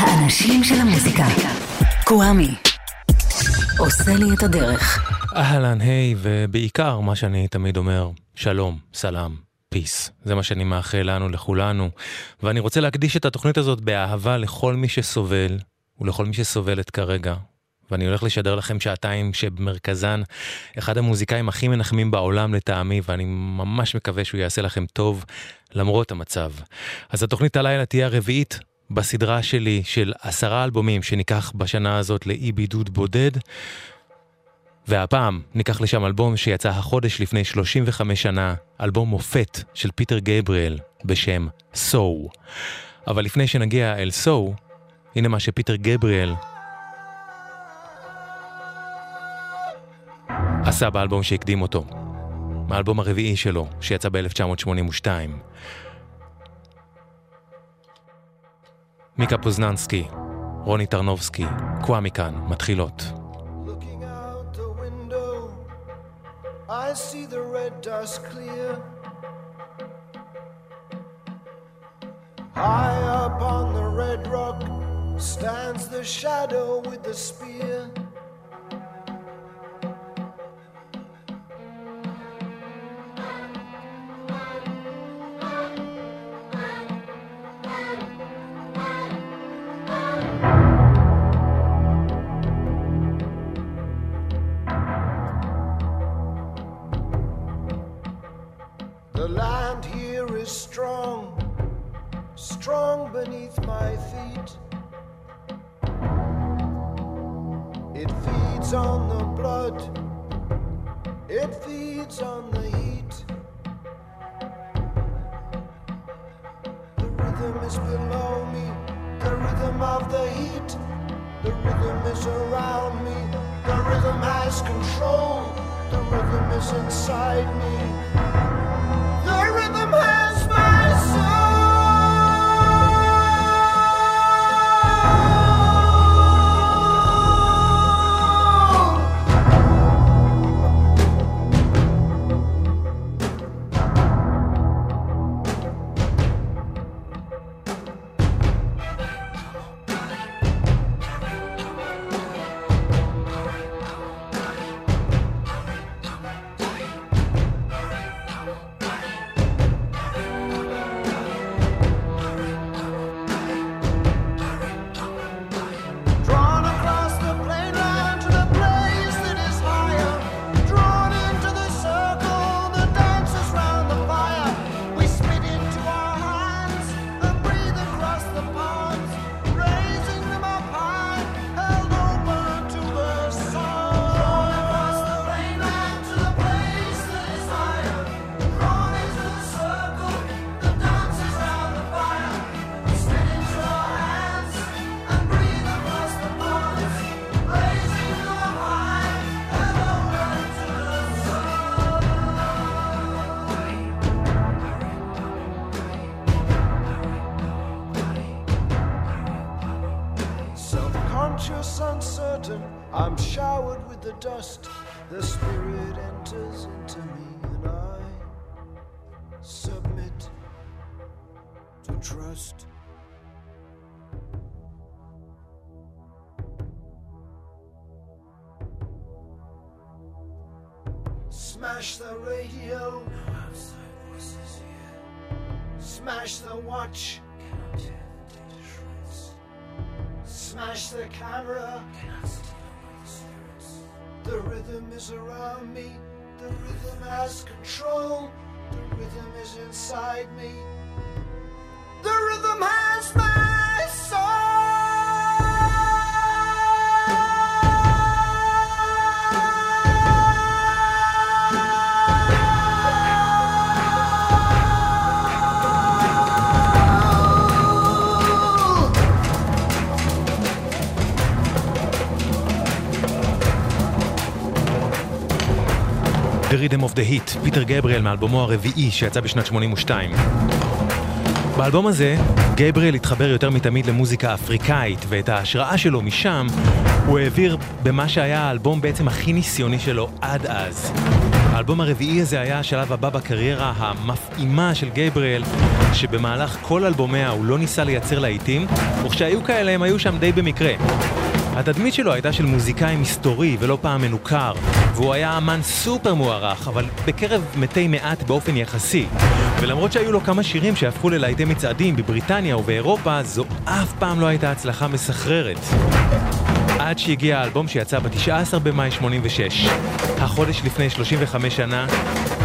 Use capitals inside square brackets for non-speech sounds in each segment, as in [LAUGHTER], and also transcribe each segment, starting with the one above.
האנשים של המוזיקה. קוואמי. עושה לי את הדרך. אהלן, היי, ובעיקר מה שאני תמיד אומר, שלום, סלאם, פיס. זה מה שאני מאחל לנו, לכולנו. ואני רוצה להקדיש את התוכנית הזאת באהבה לכל מי שסובל, ולכל מי שסובלת כרגע. ואני הולך לשדר לכם שעתיים שבמרכזן אחד המוזיקאים הכי מנחמים בעולם לטעמי, ואני ממש מקווה שהוא יעשה לכם טוב למרות המצב. אז התוכנית הלילה תהיה הרביעית בסדרה שלי של עשרה אלבומים שניקח בשנה הזאת לאי בידוד בודד. והפעם ניקח לשם אלבום שיצא החודש לפני 35 שנה, אלבום מופת של פיטר גבריאל בשם. So. אבל לפני שנגיע אל so, הנה מה שפיטר גבריאל עשה באלבום שהקדים אותו. האלבום הרביעי שלו, שיצא ב-1982. מיקה פוזננסקי, רוני טרנובסקי, קוואמי כאן, מתחילות. I see the red dust clear. High up on the red rock stands the shadow with the spear. beside me. mountain. I'm showered with the dust. The spirit enters into me, and I submit to trust. Smash the radio. Smash the watch smash the camera. The rhythm is around me, the rhythm has control, the rhythm is inside me. The rhythm has my of the Heat, פיטר גבריאל מאלבומו הרביעי שיצא בשנת 82. באלבום הזה, גבריאל התחבר יותר מתמיד למוזיקה אפריקאית, ואת ההשראה שלו משם הוא העביר במה שהיה האלבום בעצם הכי ניסיוני שלו עד אז. האלבום הרביעי הזה היה השלב הבא בקריירה המפעימה של גבריאל, שבמהלך כל אלבומיה הוא לא ניסה לייצר להיטים, וכשהיו כאלה הם היו שם די במקרה. התדמית שלו הייתה של מוזיקאי מסתורי ולא פעם מנוכר, והוא היה אמן סופר מוערך, אבל בקרב מתי מעט באופן יחסי. ולמרות שהיו לו כמה שירים שהפכו ללהיטי מצעדים בבריטניה ובאירופה, זו אף פעם לא הייתה הצלחה מסחררת. עד שהגיע האלבום שיצא ב-19 במאי 86, החודש לפני 35 שנה,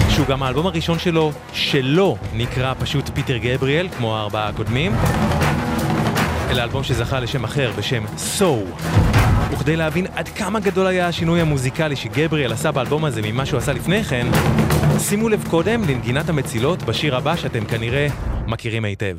שהוא גם האלבום הראשון שלו, שלא נקרא פשוט פיטר גבריאל, כמו הארבעה הקודמים, אלא אלבום שזכה לשם אחר בשם So. וכדי להבין עד כמה גדול היה השינוי המוזיקלי שגבריאל עשה באלבום הזה ממה שהוא עשה לפני כן, שימו לב קודם לנגינת המצילות בשיר הבא שאתם כנראה מכירים היטב.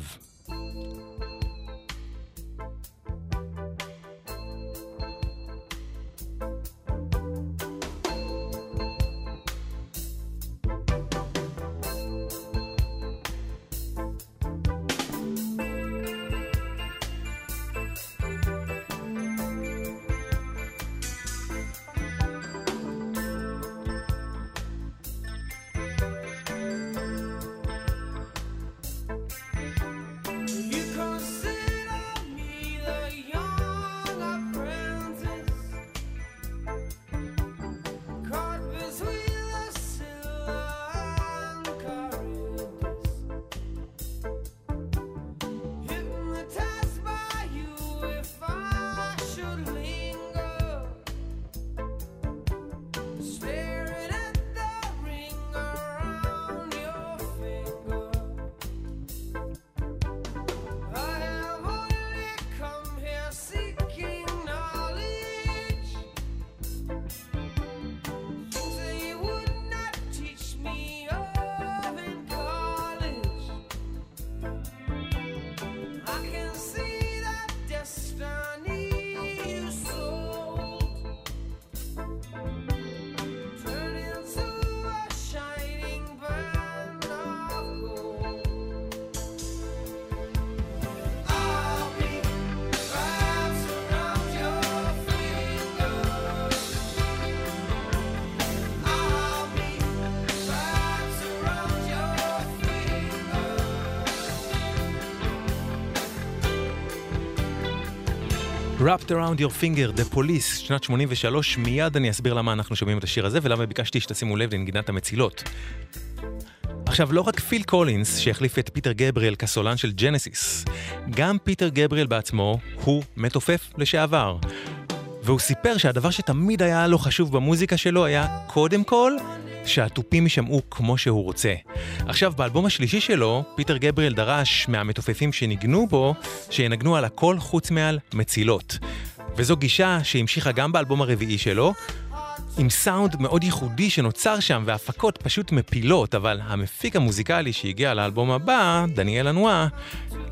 Wrapped Around Your Finger, The Police, שנת 83, מיד אני אסביר למה אנחנו שומעים את השיר הזה ולמה ביקשתי שתשימו לב לנגינת המצילות. עכשיו, לא רק פיל קולינס שהחליף את פיטר גבריאל כסולן של ג'נסיס, גם פיטר גבריאל בעצמו הוא מתופף לשעבר. והוא סיפר שהדבר שתמיד היה לו חשוב במוזיקה שלו היה קודם כל שהתופים יישמעו כמו שהוא רוצה. עכשיו, באלבום השלישי שלו, פיטר גבריאל דרש מהמתופפים שניגנו בו, שינגנו על הכל חוץ מעל מצילות. וזו גישה שהמשיכה גם באלבום הרביעי שלו, עם סאונד מאוד ייחודי שנוצר שם והפקות פשוט מפילות, אבל המפיק המוזיקלי שהגיע לאלבום הבא, דניאל אנואה,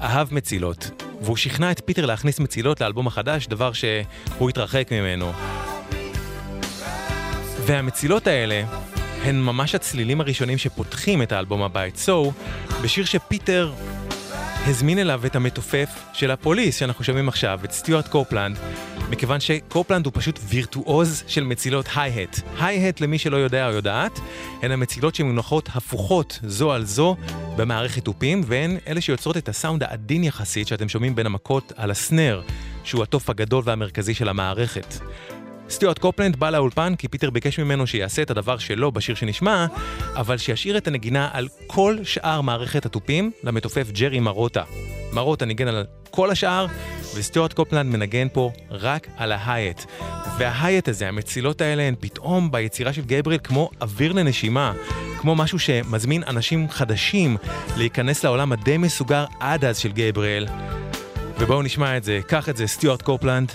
אהב מצילות. והוא שכנע את פיטר להכניס מצילות לאלבום החדש, דבר שהוא התרחק ממנו. והמצילות האלה הן ממש הצלילים הראשונים שפותחים את האלבום הבא, את סו, בשיר שפיטר הזמין אליו את המתופף של הפוליס שאנחנו שומעים עכשיו, את סטיוארט קופלנד, מכיוון שקופלנד הוא פשוט וירטואוז של מצילות hi-hat. hi-hat, למי שלא יודע או יודעת, הן המצילות שמונחות הפוכות זו על זו במערכת תופים, והן אלה שיוצרות את הסאונד העדין יחסית שאתם שומעים בין המכות על ה snare, שהוא התוף הגדול והמרכזי של המערכת. סטיוארט קופלנד בא לאולפן כי פיטר ביקש ממנו שיעשה את הדבר שלו בשיר שנשמע, אבל שישאיר את הנגינה על כל שאר מערכת התופים למתופף ג'רי מרוטה. מרוטה ניגן על כל השאר, וסטיוארט קופלנד מנגן פה רק על ה hi-hat. וה hi-hat הזה, המצילות האלה הן פתאום ביצירה של גבריאל כמו אוויר לנשימה, כמו משהו שמזמין אנשים חדשים להיכנס לעולם הדי מסוגר עד אז של גבריאל. ובואו נשמע את זה, קח את זה, סטיוארט קופלנד,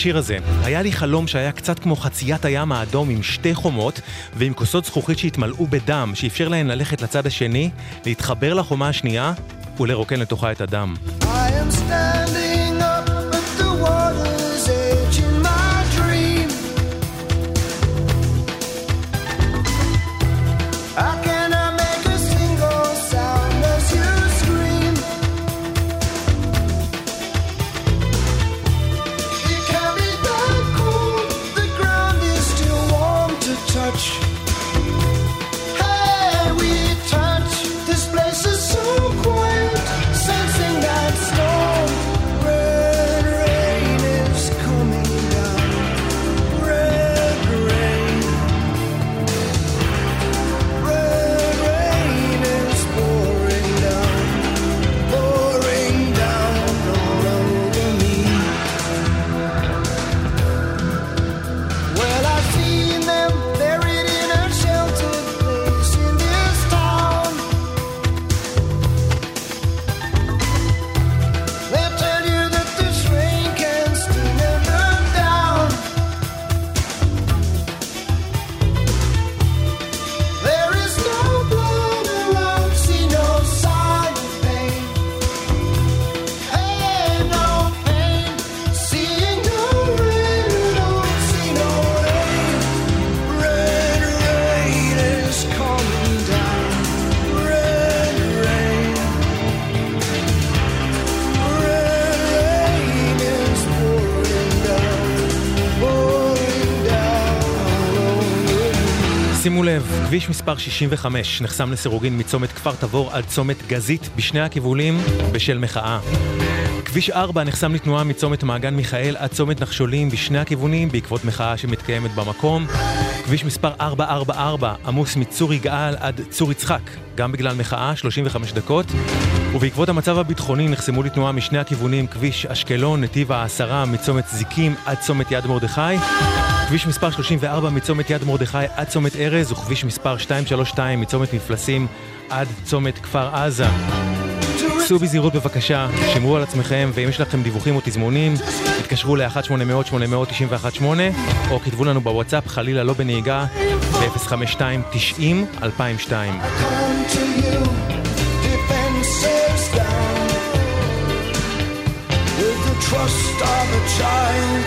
השיר הזה. היה לי חלום שהיה קצת כמו חציית הים האדום עם שתי חומות ועם כוסות זכוכית שהתמלאו בדם, שאפשר להן ללכת לצד השני, להתחבר לחומה השנייה ולרוקן לתוכה את הדם. I am standing כביש מספר 65 נחסם לסירוגין מצומת כפר תבור עד צומת גזית בשני הכיוונים בשל מחאה. כביש 4 נחסם לתנועה מצומת מעגן מיכאל עד צומת נחשולים בשני הכיוונים בעקבות מחאה שמתקיימת במקום. כביש מספר 444 עמוס מצור יגאל עד צור יצחק, גם בגלל מחאה, 35 דקות. ובעקבות המצב הביטחוני נחסמו לתנועה משני הכיוונים כביש אשקלון, נתיב העשרה מצומת זיקים עד צומת יד מרדכי. כביש מספר 34 מצומת יד מרדכי עד צומת ארז וכביש מספר 232 מצומת מפלסים עד צומת כפר עזה. סעו בזהירות בבקשה, שמרו על עצמכם, ואם יש לכם דיווחים או תזמונים, התקשרו ל-1-800-891-8 או כתבו לנו בוואטסאפ, חלילה לא בנהיגה, ב-052-90-2002. trust of a child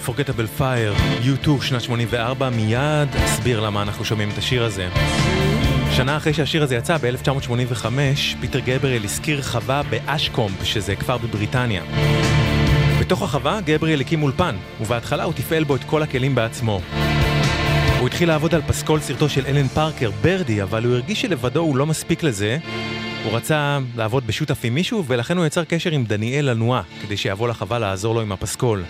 Unforgettable Fire, U2, שנת 84, מיד אסביר למה אנחנו שומעים את השיר הזה. שנה אחרי שהשיר הזה יצא, ב-1985, פיטר גבריאל החכיר חווה באשקומב, שזה כפר בבריטניה. בתוך החווה, גבריאל הקים אולפן, ובהתחלה הוא תפעל בו את כל הכלים בעצמו. הוא התחיל לעבוד על פסקול סרטו של אלן פארקר, ברדי, אבל הוא הרגיש שלבדו הוא לא מספיק לזה. הוא רצה לעבוד בשותף עם מישהו, ולכן הוא יצר קשר עם דניאל לנואה, כדי שיבוא לחווה לעזור לו עם הפסקול.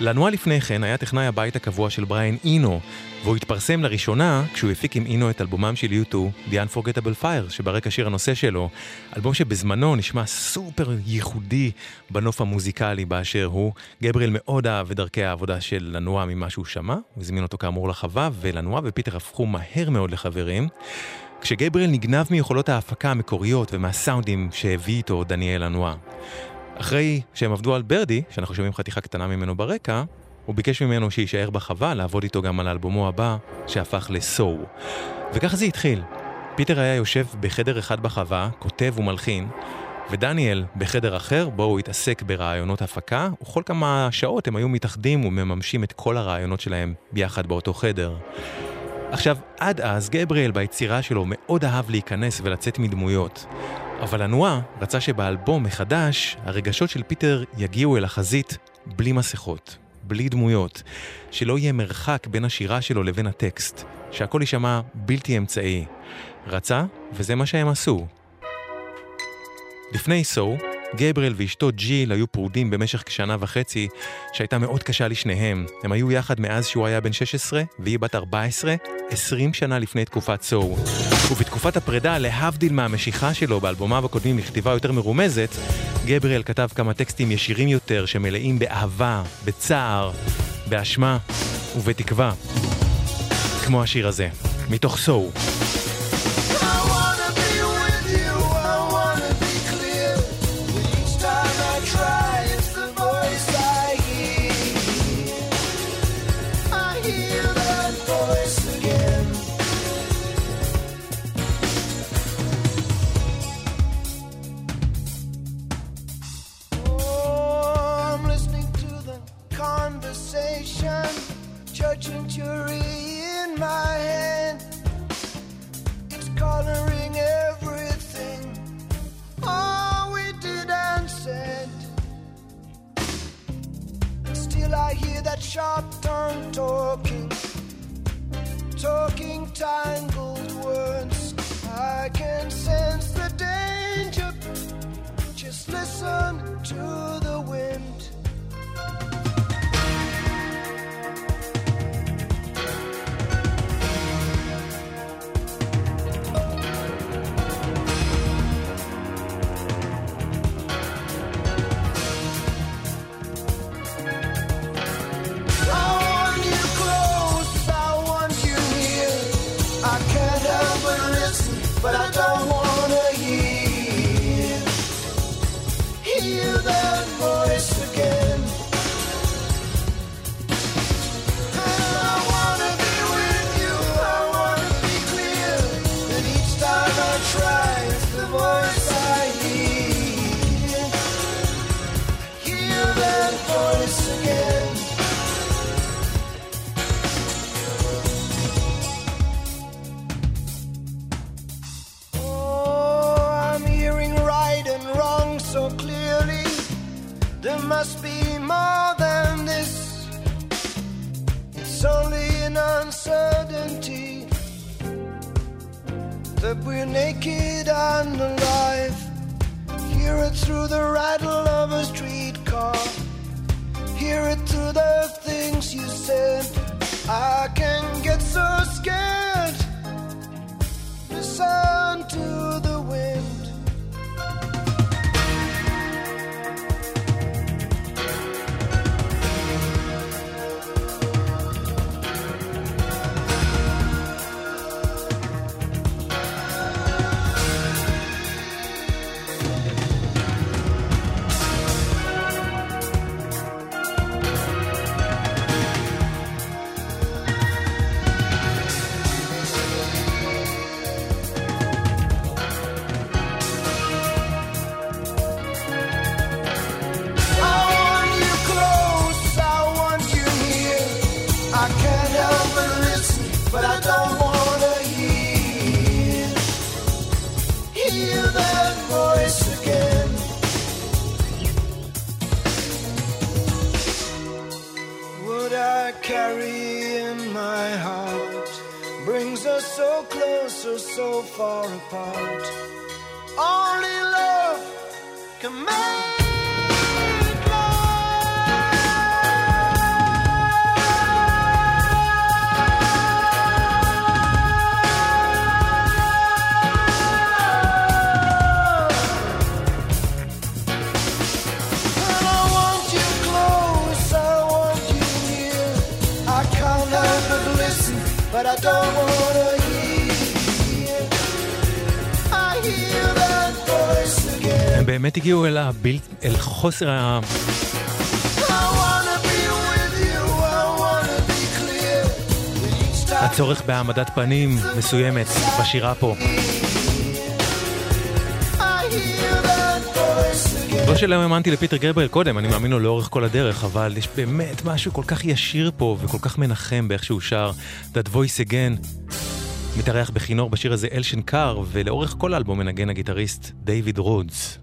לנוע לפני כן היה טכנאי הבית הקבוע של בריין אינו, והוא התפרסם לראשונה כשהוא הפיק עם אינו את אלבומם של U2, The Unforgettable Fire, שברקע שיר הנושא שלו, אלבום שבזמנו נשמע סופר ייחודי בנוף המוזיקלי באשר הוא. גבריאל מאוד אהב את דרכי העבודה של לנוע ממה שהוא שמע, הוא הזמין אותו כאמור לחווה, ולנוע ופיטר הפכו מהר מאוד לחברים. כשגבריאל נגנב מיכולות ההפקה המקוריות ומהסאונדים שהביא איתו דניאל לנוע. אחרי שהם עבדו על ברדי, שאנחנו שומעים חתיכה קטנה ממנו ברקע, הוא ביקש ממנו שיישאר בחווה, לעבוד איתו גם על אלבומו הבא, שהפך לסו. וככה זה התחיל. פיטר היה יושב בחדר אחד בחווה, כותב ומלחין, ודניאל בחדר אחר, בו הוא התעסק ברעיונות הפקה, וכל כמה שעות הם היו מתאחדים ומממשים את כל הרעיונות שלהם ביחד באותו חדר. עכשיו, עד אז גבריאל ביצירה שלו מאוד אהב להיכנס ולצאת מדמויות. אבל לנואה רצה שבאלבום החדש, הרגשות של פיטר יגיעו אל החזית בלי מסכות, בלי דמויות, שלא יהיה מרחק בין השירה שלו לבין הטקסט, שהכל יישמע בלתי אמצעי. רצה, וזה מה שהם עשו. לפני So, גבריאל ואשתו ג'יל היו פרודים במשך כשנה וחצי, שהייתה מאוד קשה לשניהם. הם היו יחד מאז שהוא היה בן 16 והיא בת 14, 20 שנה לפני תקופת סו. ובתקופת הפרידה, להבדיל מהמשיכה שלו באלבומיו הקודמים לכתיבה יותר מרומזת, גבריאל כתב כמה טקסטים ישירים יותר שמלאים באהבה, בצער, באשמה ובתקווה. כמו השיר הזה, מתוך short tongue talking, talking tangled words. I can sense the danger. Just listen to the wind. that we're naked and alive. Hear it through the rattle of a streetcar. Hear it through the things you said. I can get so scared. Listen to הגיעו אל, הביל... אל חוסר ה... הצורך בהעמדת פנים מסוימת בשירה פה. לא שלא האמנתי לפיטר גבריאל קודם, אני מאמין לו לאורך כל הדרך, אבל יש באמת משהו כל כך ישיר פה וכל כך מנחם באיך שהוא שר That Voice Again. מתארח בכינור בשיר הזה אל שנקר, ולאורך כל האלבום מנגן הגיטריסט דייוויד רודס.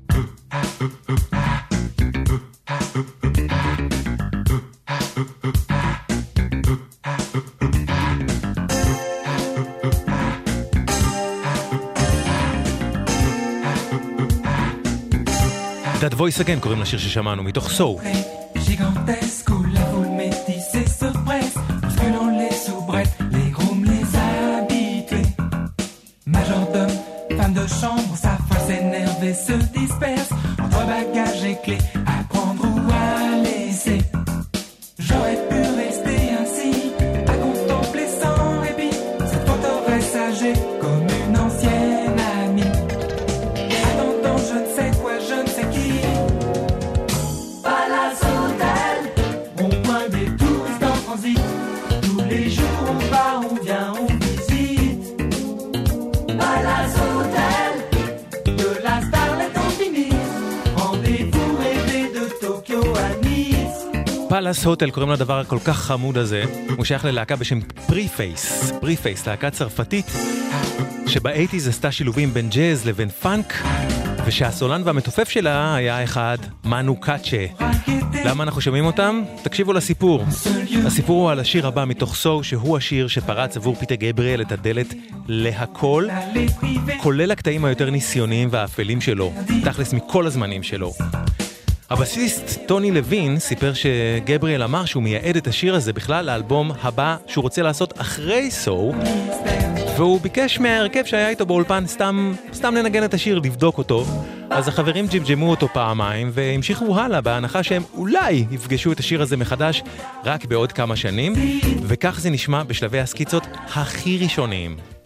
That Voice Again קוראים לשיר ששמענו, מתוך So. Okay. Palace Hotel קוראים לדבר הכל כך חמוד הזה, הוא שייך ללהקה בשם Preface, Preface, להקה צרפתית, שב eighties עשתה שילובים בין ג'אז לבין פאנק, ושהסולן והמתופף שלה היה אחד, מנו קאצ'ה. למה אנחנו שומעים אותם? תקשיבו לסיפור. הסיפור הוא על השיר הבא מתוך So, שהוא השיר שפרץ עבור פיטר גבריאל את הדלת להכל, כולל הקטעים היותר ניסיוניים והאפלים שלו, תכלס מכל הזמנים שלו. הבסיסט טוני לוין סיפר שגבריאל אמר שהוא מייעד את השיר הזה בכלל לאלבום הבא שהוא רוצה לעשות אחרי סו, והוא ביקש מההרכב שהיה איתו באולפן סתם, סתם לנגן את השיר, לבדוק אותו. אז החברים ג'מג'מו אותו פעמיים והמשיכו הלאה בהנחה שהם אולי יפגשו את השיר הזה מחדש רק בעוד כמה שנים, וכך זה נשמע בשלבי הסקיצות הכי ראשוניים.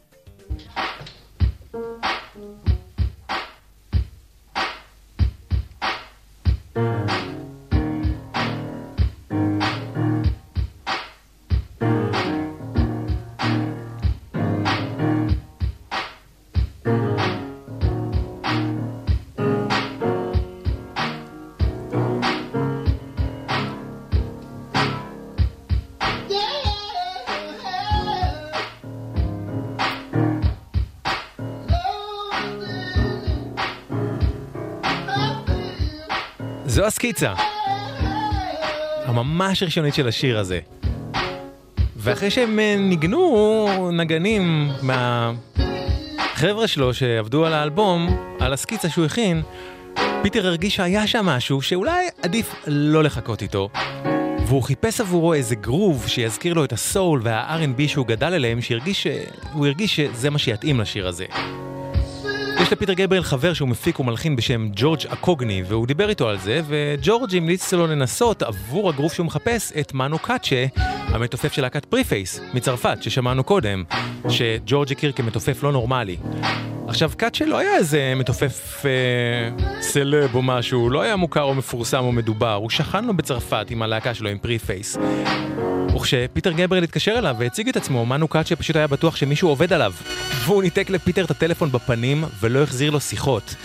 הסקיצה. הממש ראשונית של השיר הזה. ואחרי שהם אה, ניגנו נגנים מהחבר'ה שלו שעבדו על האלבום, על הסקיצה שהוא הכין, פיטר הרגיש שהיה שם משהו שאולי עדיף לא לחכות איתו. והוא חיפש עבורו איזה גרוב שיזכיר לו את הסול וה-R&B שהוא גדל אליהם, שהרגיש ש... הוא הרגיש שזה מה שיתאים לשיר הזה. יש לפיטר גבריאל חבר שהוא מפיק ומלחין בשם ג'ורג' אקוגני, והוא דיבר איתו על זה, וג'ורג' המליץ לו לנסות עבור הגרוף שהוא מחפש את מנו קאצ'ה, המתופף של להקת Preface, מצרפת, ששמענו קודם, שג'ורג' הכיר כמתופף לא נורמלי. עכשיו, קאצ'ה לא היה איזה מתופף אה, סלב או משהו, הוא לא היה מוכר או מפורסם או מדובר, הוא שכן לו בצרפת עם הלהקה שלו, עם Preface. וכשפיטר גבריאל התקשר אליו והציג את עצמו, מנו קאצ'ה פשוט היה בטוח שמישהו עובד עליו. והוא ניתק לפיטר את הטלפון בפנים ולא החזיר לו שיחות.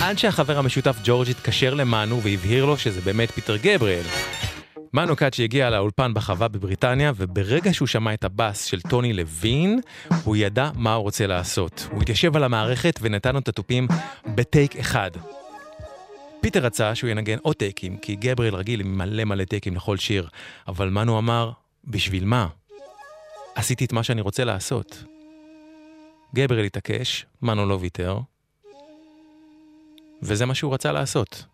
עד שהחבר המשותף ג'ורג' התקשר למנו והבהיר לו שזה באמת פיטר גבריאל. מנו קאצ'ה הגיע לאולפן בחווה בבריטניה, וברגע שהוא שמע את הבאס של טוני לוין, הוא ידע מה הוא רוצה לעשות. הוא התיישב על המערכת ונתן לו את התופים בטייק אחד. פיטר רצה שהוא ינגן עוד טייקים, כי גבריאל רגיל עם מלא מלא טייקים לכל שיר, אבל מנו אמר, בשביל מה? עשיתי את מה שאני רוצה לעשות. גבריאל התעקש, מנו לא ויתר, וזה מה שהוא רצה לעשות.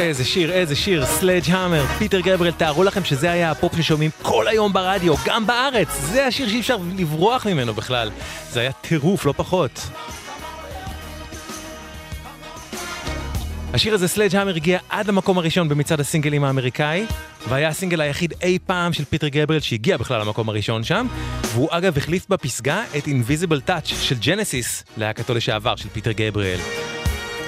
איזה שיר, איזה שיר, Sledgehammer, פיטר גבריאל, תארו לכם שזה היה הפופ ששומעים כל היום ברדיו, גם בארץ, זה השיר שאי אפשר לברוח ממנו בכלל. זה היה טירוף, לא פחות. השיר הזה, Sledgehammer, הגיע עד למקום הראשון במצעד הסינגלים האמריקאי, והיה הסינגל היחיד אי פעם של פיטר גבריאל שהגיע בכלל למקום הראשון שם, והוא אגב החליף בפסגה את Invisible Touch של ג'נסיס, להקתו לשעבר של פיטר גבריאל.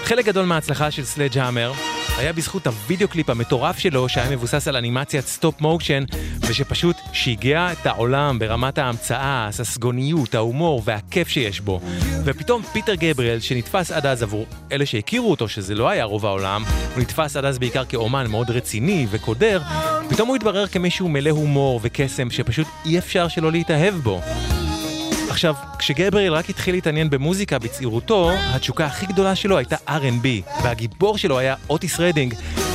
חלק גדול מההצלחה של Sledgehammer היה בזכות הוידאו קליפ המטורף שלו שהיה מבוסס על אנימציית stop motion ושפשוט שיגע את העולם ברמת ההמצאה, הססגוניות, ההומור והכיף שיש בו. ופתאום פיטר גבריאל שנתפס עד אז עבור אלה שהכירו אותו שזה לא היה רוב העולם, הוא נתפס עד אז בעיקר כאומן מאוד רציני וקודר, פתאום הוא התברר כמישהו מלא הומור וקסם שפשוט אי אפשר שלא להתאהב בו. עכשיו, כשגבריאל רק התחיל להתעניין במוזיקה בצעירותו, התשוקה הכי גדולה שלו הייתה R&B, והגיבור שלו היה אוטיס רדינג,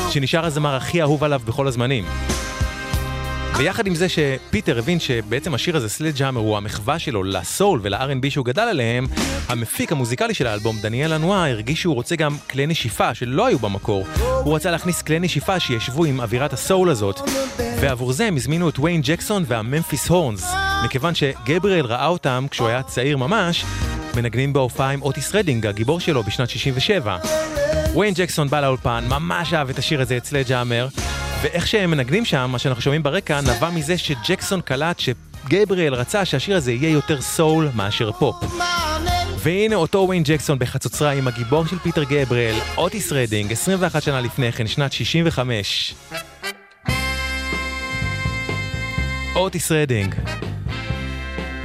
שנשאר הזמר הכי אהוב עליו בכל הזמנים. ויחד עם זה שפיטר הבין שבעצם השיר הזה, Sledgehammer, הוא המחווה שלו לסול ול-R&B שהוא גדל עליהם, המפיק המוזיקלי של האלבום, דניאל לנואה, הרגיש שהוא רוצה גם כלי נשיפה שלא היו במקור. הוא רצה להכניס כלי נשיפה שישבו עם אווירת הסול הזאת, ועבור זה הם הזמינו את ויין ג'קסון והממפיס הורנס, מכיוון שגבריאל ראה אותם כשהוא היה צעיר ממש, מנגנים בהופעה עם אוטיס רדינג, הגיבור שלו בשנת 67. ויין ג'קסון בא לאולפן, ממש אהב את השיר הזה את Sledgehammer, ואיך שהם מנגנים שם, מה שאנחנו שומעים ברקע, נבע מזה שג'קסון קלט שגבריאל רצה שהשיר הזה יהיה יותר סול מאשר פופ. והנה אותו ויין ג'קסון בחצוצרה עם הגיבור של פיטר גבריאל, אוטיס רדינג, 21 שנה לפני כן, שנת 65. אוטיס רדינג,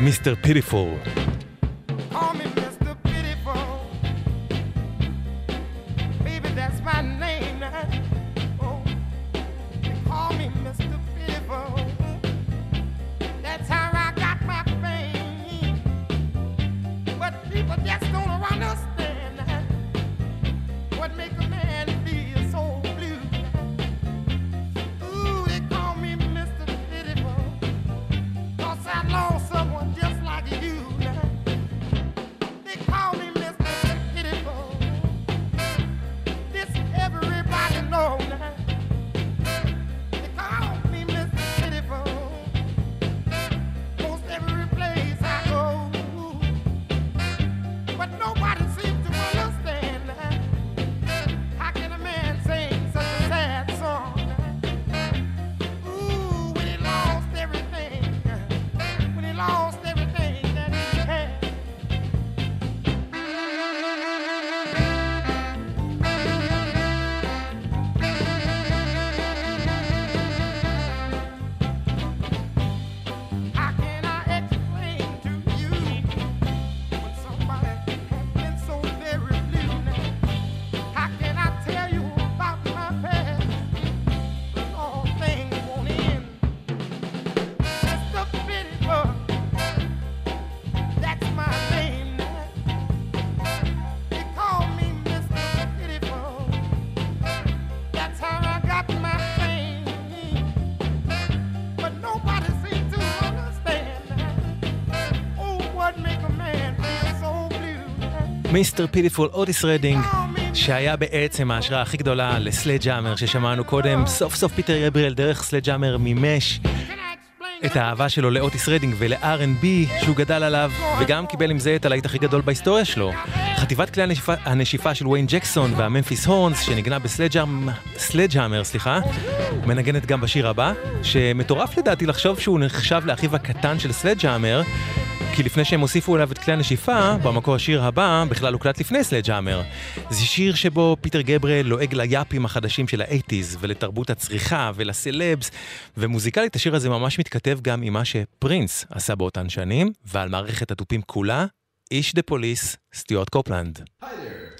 מיסטר פיטיפול. Mr. Pitiful אוטיס רדינג, שהיה בעצם ההשראה הכי גדולה ל Sledgehammer ששמענו קודם, סוף סוף פיטר גבריאל דרך Sledgehammer מימש את האהבה שלו לאוטיס רדינג ול-R&B שהוא גדל עליו, וגם קיבל עם זה את הלהיט הכי גדול בהיסטוריה שלו. חטיבת כלי הנשיפה, הנשיפה של ויין ג'קסון והממפיס הורנס, שנגנה ב Sledgehammer, סליחה, מנגנת גם בשיר הבא, שמטורף לדעתי לחשוב שהוא נחשב לאחיו הקטן של Sledgehammer, כי לפני שהם הוסיפו אליו את כלי הנשיפה, במקור השיר הבא בכלל הוקלט לפני Sledgehammer. זה שיר שבו פיטר גבריאל לועג ליאפים החדשים של האייטיז, ולתרבות הצריכה, ולסלבס, ומוזיקלית השיר הזה ממש מתכתב גם עם מה שפרינס עשה באותן שנים, ועל מערכת התופים כולה, איש דה פוליס, סטיוארט קופלנד. I'm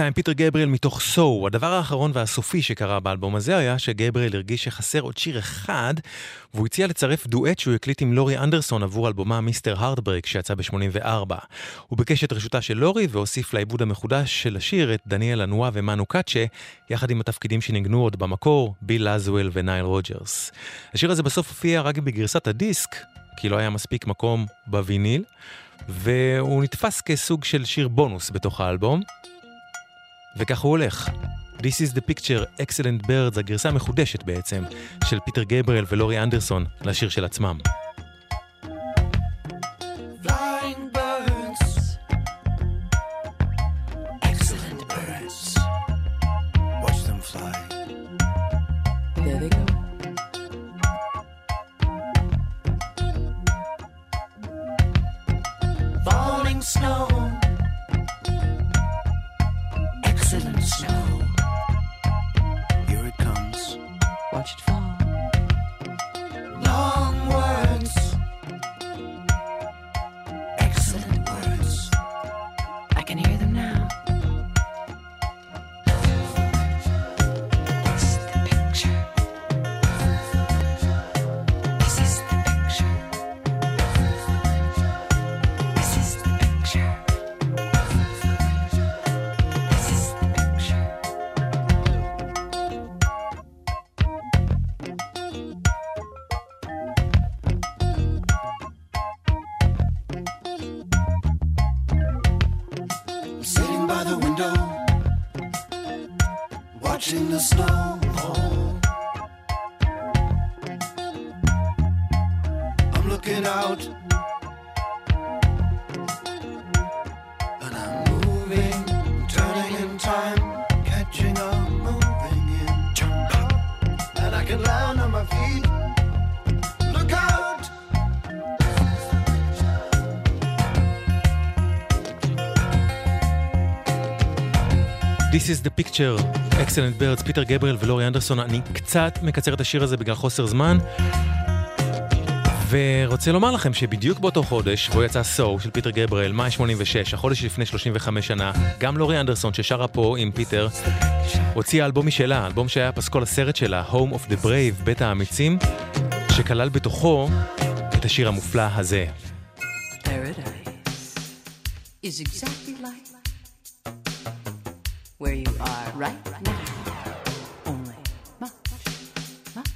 Time, פיטר גבריאל מתוך So. הדבר האחרון והסופי שקרה באלבום הזה היה שגבריאל הרגיש שחסר עוד שיר אחד, והוא הציע לצרף דואט שהוא הקליט עם לורי אנדרסון עבור אלבומה Mister Heartbreak שיצא ב-84. הוא ביקש את רשותה של לורי והוסיף לעיבוד המחודש של השיר את דניאל לנואה ומנו קאצ'ה, יחד עם התפקידים שניגנו עוד במקור, ביל לאסוול ונייל רוג'רס. השיר הזה בסוף הופיע רק בגרסת הדיסק, כי לא היה מספיק מקום בוויניל, והוא נתפס כסוג של שיר בונוס בתוך האלבום. וכך הוא הולך. This is the picture, excellent birds, הגרסה המחודשת בעצם, של פיטר גבריאל ולורי אנדרסון לשיר של עצמם. Is the picture, excellent birds, פיטר גבריאל ולורי אנדרסון. אני קצת מקצר את השיר הזה בגלל חוסר זמן. ורוצה לומר לכם שבדיוק באותו חודש, בו יצא So של פיטר גבריאל, מאי 86, החודש לפני 35 שנה, גם לורי אנדרסון ששרה פה עם פיטר, הוציאה אלבום משלה, אלבום שהיה פסקול הסרט שלה, Home of the Brave, בית האמיצים, שכלל בתוכו את השיר המופלא הזה. Paradise is exactly like where you are right now. Only much, much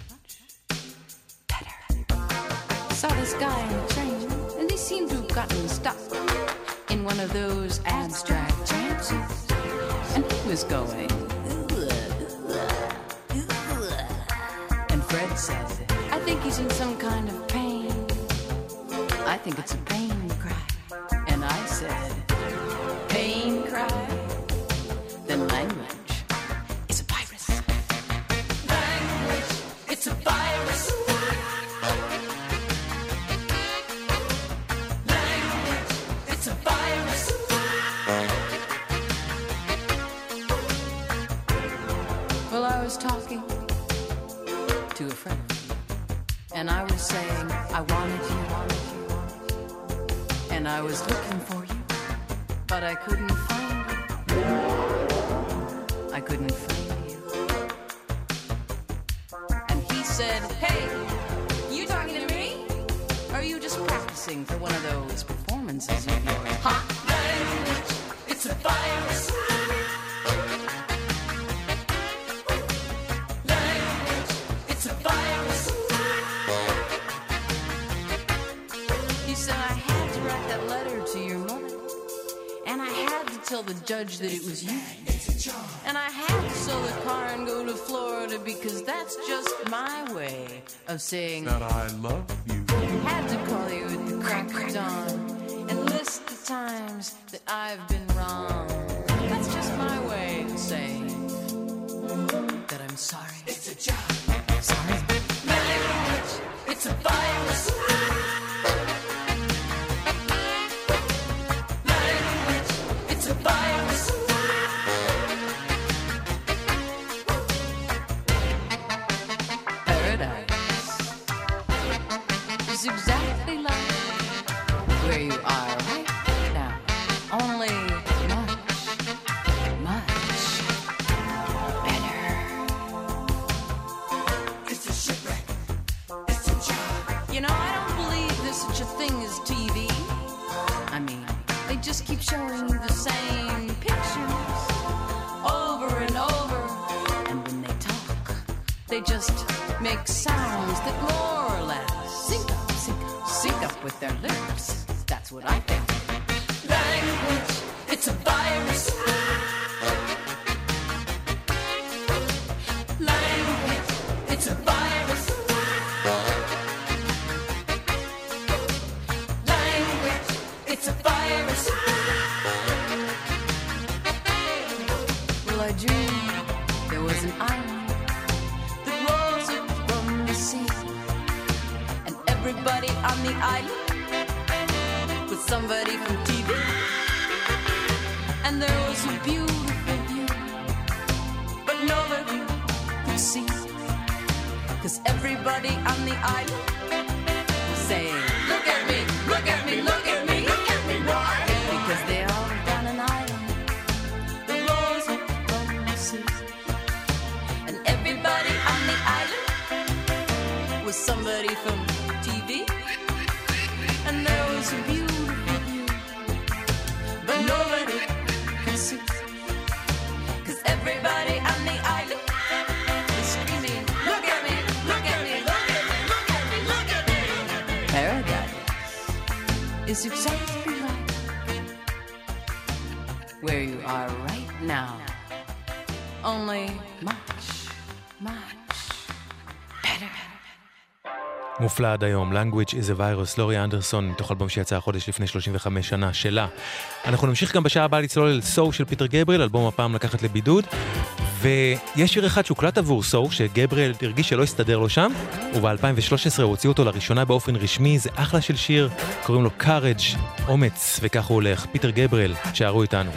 better. Saw this guy in a train, and he seem to have gotten stuck in one of those abstract chances. And he was going. And Fred said, I think he's in some kind of pain. I think it's a saying I wanted you, and I was looking for you, but I couldn't find you. I couldn't find you. And he said, Hey, you talking to me? Or are you just practicing for one of those performances the judge that it was you. And I had to sell the car and go to Florida because that's just my way of saying that I love you. had to call you at the crack of dawn and list the times that I've been wrong. That's just my way of saying that I'm sorry. It's a job. Sorry. Language, it's a virus. מופלא עד היום, Language is a virus, לורי אנדרסון, מתוך אלבום שיצא החודש לפני 35 שנה שלה. אנחנו נמשיך גם בשעה הבאה לצלול אל So של פיטר גבריאל, אלבום הפעם לקחת לבידוד. ויש שיר אחד שהוקלט עבור So, שגבריאל הרגיש שלא הסתדר לו שם, וב-2013 הוא הוציא אותו לראשונה באופן רשמי, זה אחלה של שיר, קוראים לו courage, אומץ, וכך הוא הולך. פיטר גבריאל, שארו איתנו.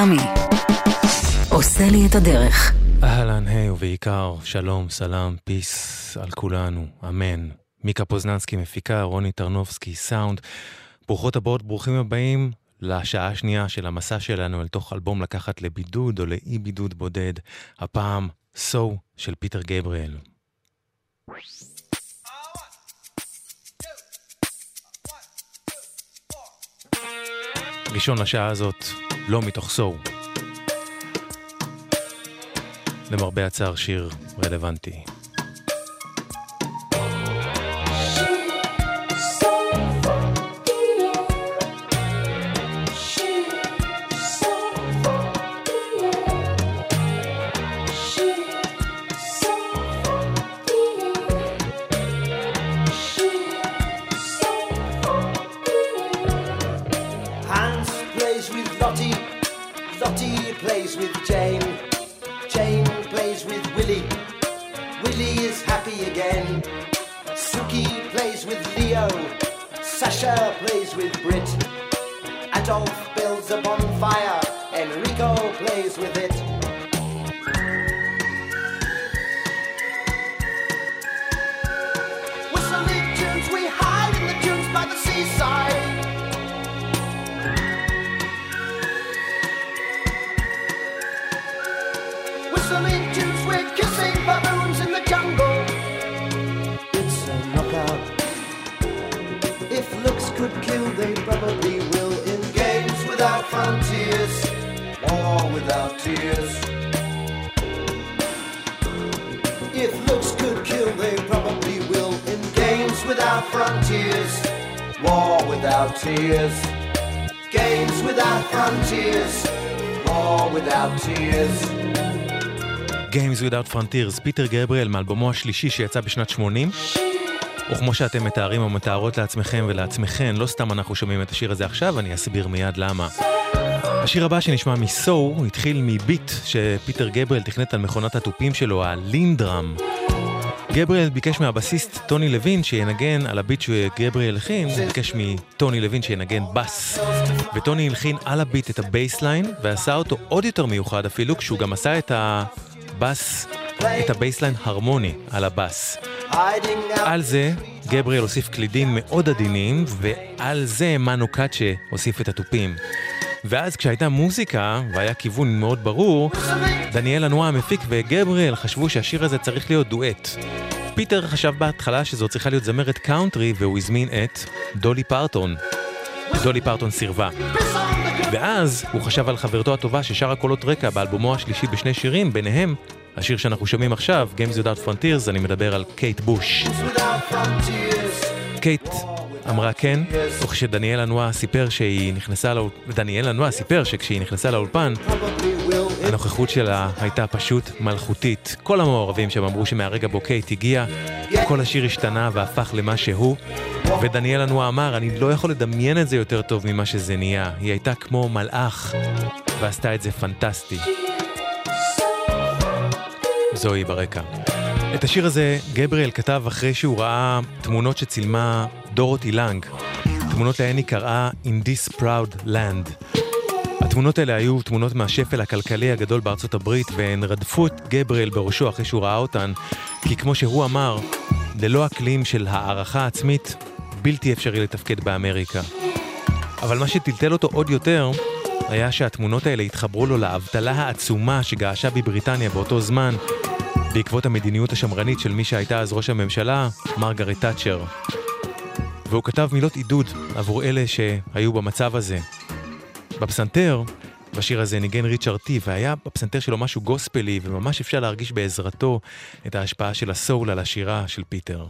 קוואמי. עושה לי את הדרך. אהלן, היי, ובעיקר, שלום, סלאם, peace על כולנו, אמן. מיקה פוזננסקי מפיקה, רוני טרנובסקי, סאונד. ברוכות הבאות, ברוכים הבאים לשעה השנייה של המסע שלנו אל תוך אלבום לקחת לבידוד או לאי בידוד בודד. הפעם, So של פיטר גבריאל. ראשון לשעה הזאת, לא מתוך סו. למרבה הצער שיר רלוונטי. With Lottie, Lottie plays with Jane, Jane plays with Willie, Willie is happy again. Suki plays with Leo, Sasha plays with Brit, Adolf builds a bonfire, Enrico plays with it. without frontiers, war without tears. If looks could kill, they probably will. In games without frontiers, war without tears. Games without frontiers, war without tears. Games Without Frontiers, פיטר גבריאל מאלבומו השלישי שיצא בשנת 80. וכמו שאתם מתארים או מתארות לעצמכם ולעצמכן, לא סתם אנחנו שומעים את השיר הזה עכשיו, אני אסביר מיד למה. השיר הבא שנשמע מ So התחיל מביט שפיטר גבריאל תכנת על מכונת התופים שלו, ה LinnDrum. גבריאל ביקש מהבסיסט טוני לוין שינגן על הביט שגבריאל הלחין, הוא ביקש מטוני לוין שינגן בס. וטוני הלחין על הביט את ה bass line, ועשה אותו עוד יותר מיוחד אפילו, כשהוא גם עשה את הבס, את ה bass line הרמוני על out. על זה גבריאל הוסיף קלידים מאוד עדינים, ועל זה מנו קאצ'ה הוסיף את התופים. ואז כשהייתה מוזיקה, והיה כיוון מאוד ברור, דניאל לנואה המפיק וגבריאל חשבו שהשיר הזה צריך להיות דואט. פיטר חשב בהתחלה שזו צריכה להיות זמרת קאונטרי, והוא הזמין את דולי פרטון. דולי פרטון סירבה. ואז הוא חשב על חברתו הטובה ששרה קולות רקע באלבומו השלישי בשני שירים, ביניהם השיר שאנחנו שומעים עכשיו, Games Without Frontiers, אני מדבר על קייט בוש. קייט אמרה כן, וכשדניאל אנואר סיפר שהיא נכנסה לאולפן, דניאל אנואר סיפר שכשהיא נכנסה לאולפן. הנוכחות שלה הייתה פשוט מלכותית. כל המעורבים שם אמרו שמהרגע בו קייט הגיע, כל השיר השתנה והפך למה שהוא, ודניאל אנואר אמר, אני לא יכול לדמיין את זה יותר טוב ממה שזה נהיה. היא הייתה כמו מלאך, ועשתה את זה פנטסטי. זוהי ברקע. את השיר הזה גבריאל כתב אחרי שהוא ראה תמונות שצילמה דורותי לנג. תמונות להן היא קראה In This Proud Land. התמונות האלה היו תמונות מהשפל הכלכלי הגדול בארצות הברית, והן רדפו את גבריאל בראשו אחרי שהוא ראה אותן, כי כמו שהוא אמר, ללא אקלים של הערכה עצמית, בלתי אפשרי לתפקד באמריקה. אבל מה שטלטל אותו עוד יותר, היה שהתמונות האלה התחברו לו לאבטלה העצומה שגעשה בבריטניה באותו זמן, בעקבות המדיניות השמרנית של מי שהייתה אז ראש הממשלה, מרגרט תאצ'ר. והוא כתב מילות עידוד עבור אלה שהיו במצב הזה. בפסנתר, בשיר הזה ניגן ריצ'רד טי, והיה בפסנתר שלו משהו גוספלי, וממש אפשר להרגיש בעזרתו את ההשפעה של הסול על השירה של פיטר.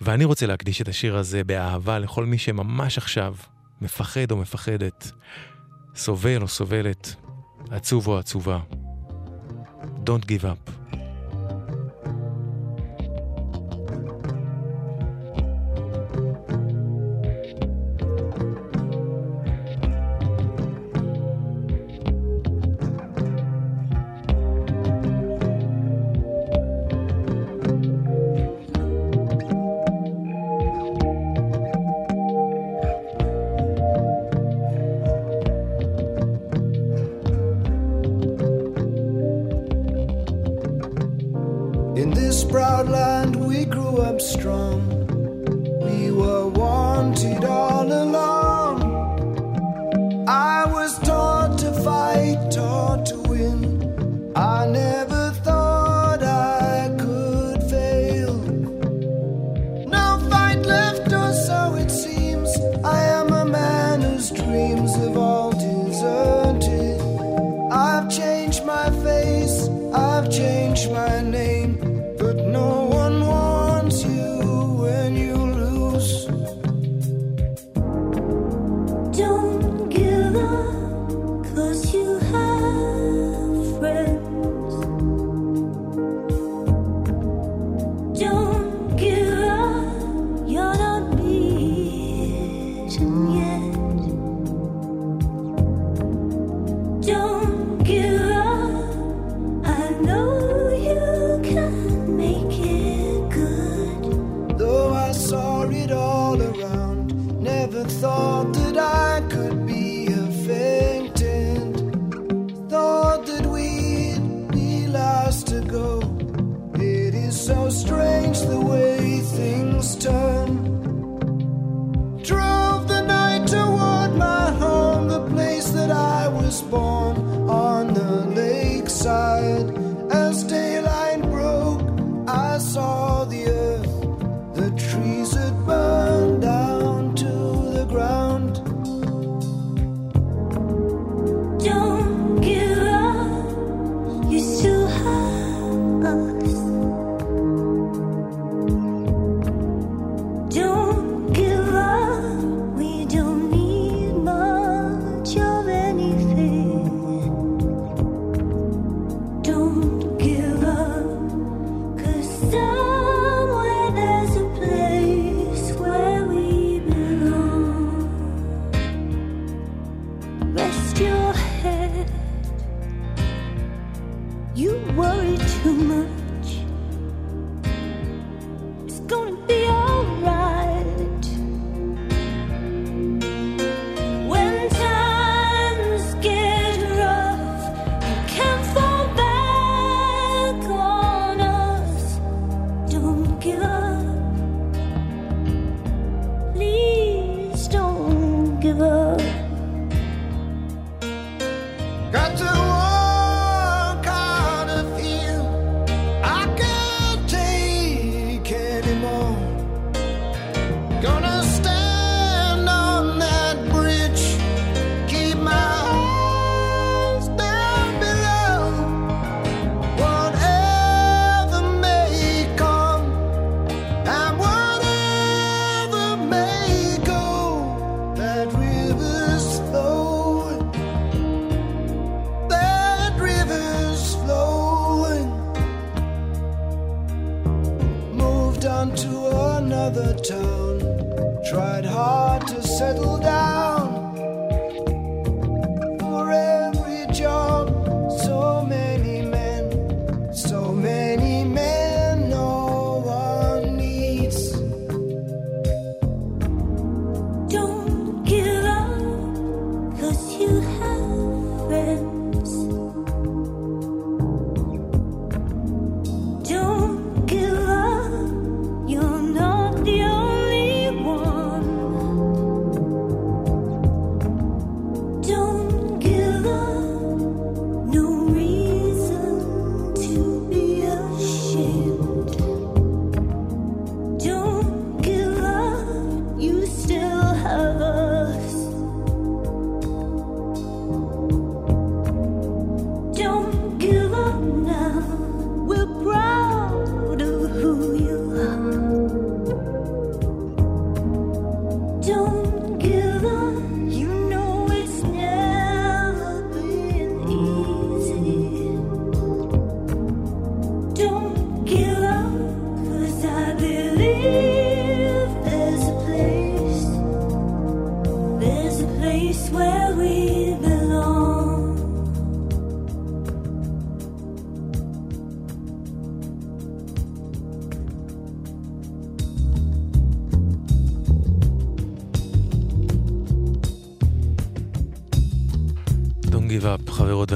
ואני רוצה להקדיש את השיר הזה באהבה לכל מי שממש עכשיו מפחד או מפחדת, סובל או סובלת, עצוב או עצובה. Don't give up.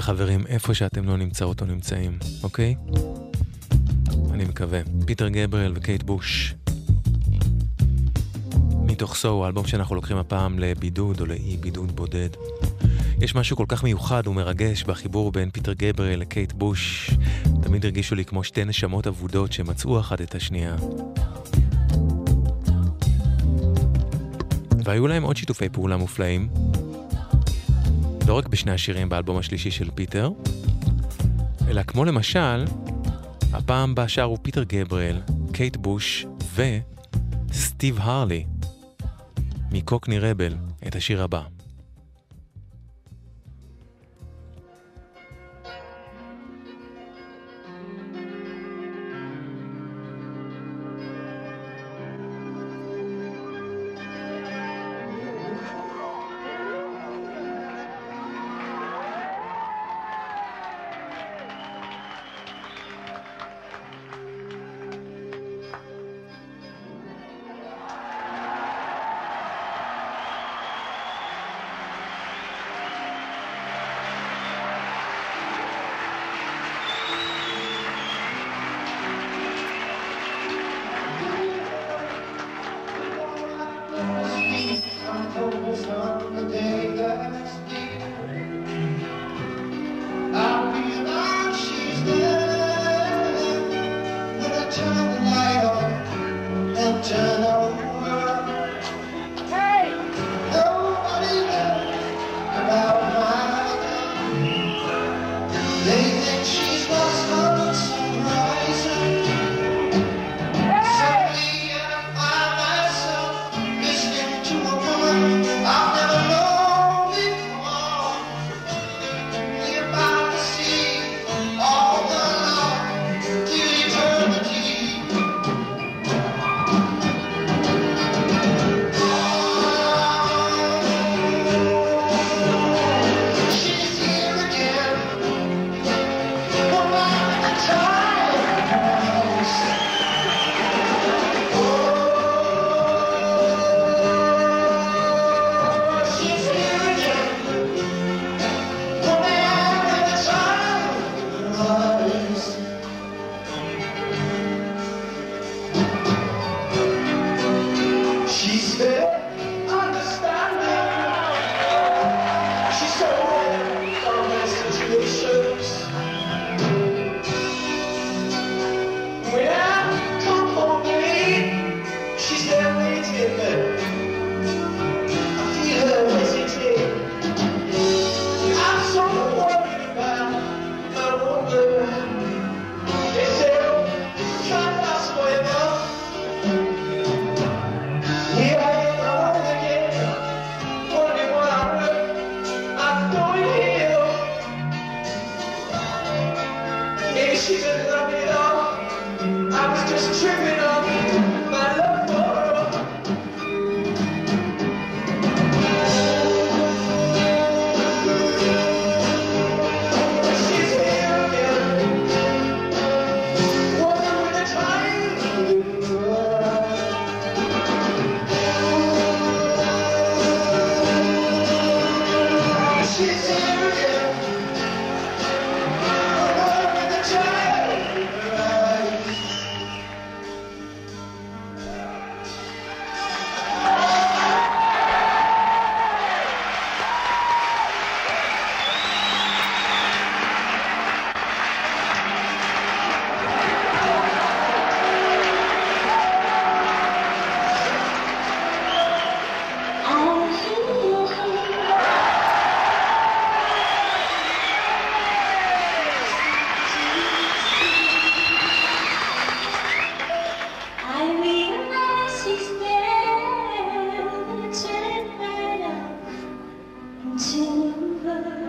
חברות וחברים, איפה שאתם לא נמצאות או נמצאים, אוקיי? אני מקווה. פיטר גבריאל וקייט בוש. מתוך So, האלבום שאנחנו לוקחים הפעם לבידוד או לאי בידוד בודד. יש משהו כל כך מיוחד ומרגש בחיבור בין פיטר גבריאל לקייט בוש. תמיד הרגישו לי כמו שתי נשמות אבודות שמצאו אחת את השנייה. והיו להם עוד שיתופי פעולה מופלאים. לא רק בשני השירים באלבום השלישי של פיטר, אלא כמו למשל, הפעם בה שרו פיטר גבריאל, קייט בוש וסטיב הרלי מ Cockney Rebel את השיר הבא. love. [LAUGHS]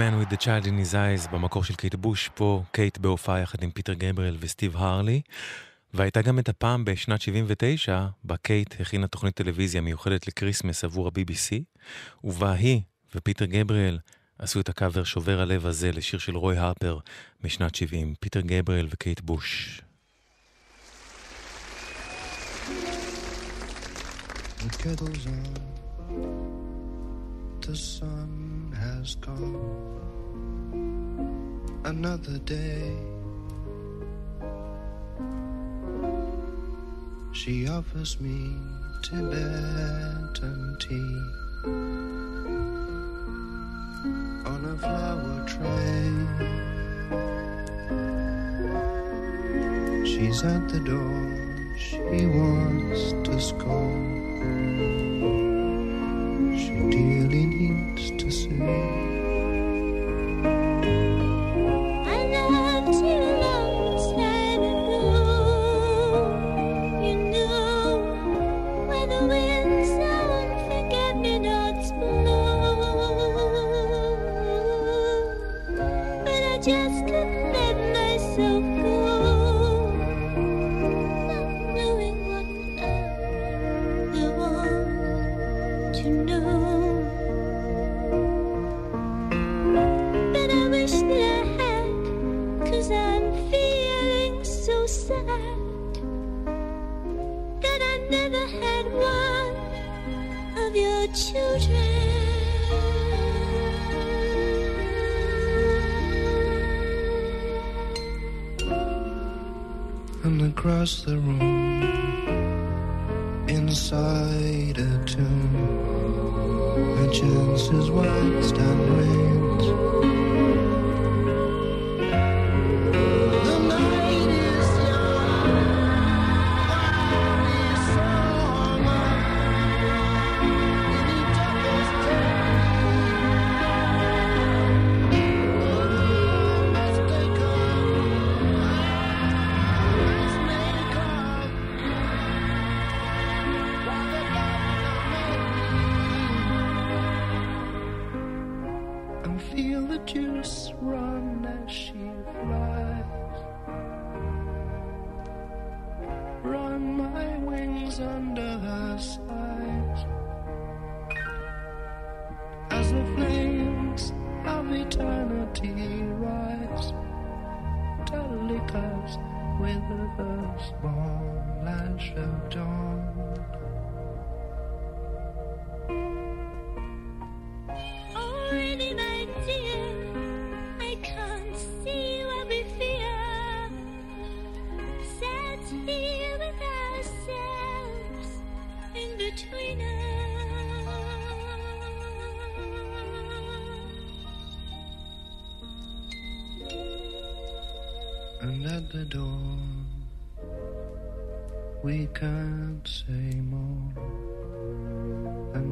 Man with the Child in His Eyes במקור של קייט בוש, פה קייט בהופעה יחד עם פיטר גבריאל וסטיב הרלי. והייתה גם את הפעם בשנת 79, בה קייט הכינה תוכנית טלוויזיה מיוחדת ל Christmas עבור ה-BBC, ובה היא ופיטר גבריאל עשו את הקאבר שובר הלב הזה לשיר של רוי הרפר משנת 70, פיטר גבריאל וקייט בוש. The has gone. Another day. She offers me Tibetan tea on a flower tray. She's at the door, she wants to scold. She dearly needs to see.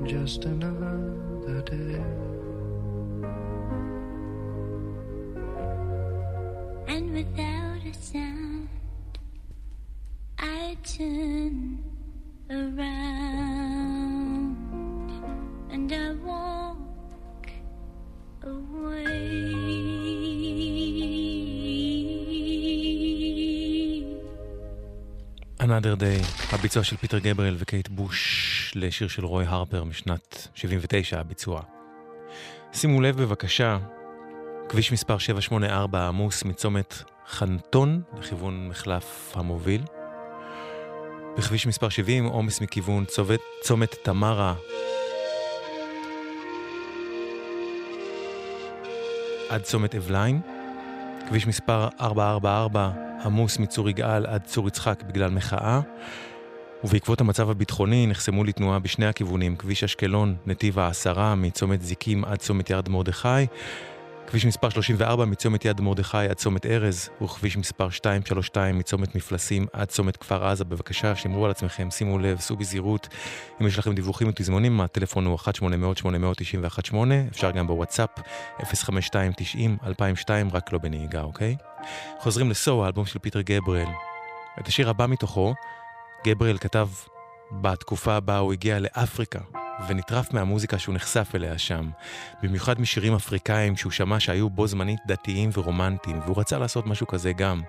just another day. And without a sound, I turn around and I walk away. Another Day, הביצוע של פיטר גבריאל וקייט בוש לשיר של רוי הרפר משנת 79, הביצוע. שימו לב בבקשה, כביש מספר 784 עמוס מצומת חנטון לכיוון מחלף המוביל. בכביש מספר 70 עומס מכיוון צומת, צומת תמרה עד צומת אבליים. כביש מספר 444 עמוס מצור יגאל עד צור יצחק בגלל מחאה. ובעקבות המצב הביטחוני נחסמו לתנועה בשני הכיוונים, כביש אשקלון, נתיב העשרה, מצומת זיקים עד צומת יד מרדכי, כביש מספר 34 מצומת יד מרדכי עד צומת ארז, וכביש מספר 232 מצומת מפלסים עד צומת כפר עזה. בבקשה, שמרו על עצמכם, שימו לב, סעו בזהירות. אם יש לכם דיווחים ותזמונים, הטלפון הוא 1-800-891-8, אפשר גם בוואטסאפ, 052-90-2002, רק לא בנהיגה, אוקיי? חוזרים ל So, האלבום של פיטר גבריאל. את השיר הבא מתוכו, גבריאל כתב בתקופה בה הוא הגיע לאפריקה, ונטרף מהמוזיקה שהוא נחשף אליה שם. במיוחד משירים אפריקאים שהוא שמע שהיו בו זמנית דתיים ורומנטיים, והוא רצה לעשות משהו כזה גם.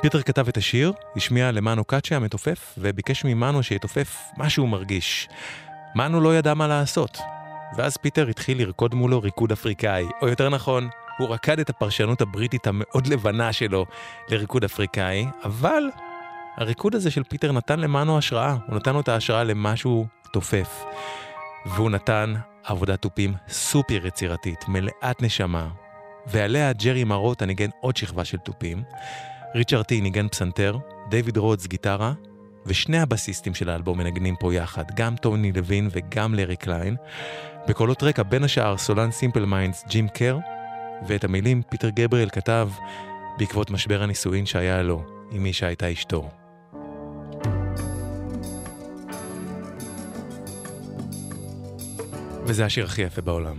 פיטר כתב את השיר, השמיע למאנו קאצ'ה המתופף, וביקש ממאנו שיתופף מה שהוא מרגיש. מאנו לא ידע מה לעשות. ואז פיטר התחיל לרקוד מולו ריקוד אפריקאי, או יותר נכון, הוא רקד את הפרשנות הבריטית המאוד לבנה שלו לריקוד אפריקאי, אבל הריקוד הזה של פיטר נתן למאנו השראה, הוא נתן לו את ההשראה למה שהוא תופף. והוא נתן עבודת תופים סופר יצירתית, מלאת נשמה, ועליה ג'רי מרוטה ניגן עוד שכבה של תופים, ריצ'רד טי ניגן פסנתר, דיוויד רודס גיטרה, ושני הבסיסטים של האלבום מנגנים פה יחד, גם טוני לוין וגם לארי קליין. בקולות רקע בין השאר סולן Simple Minds ג'ים קר, ואת המילים פיטר גבריאל כתב בעקבות משבר הנישואין שהיה לו עם מי שהייתה אשתו. וזה השיר הכי יפה בעולם.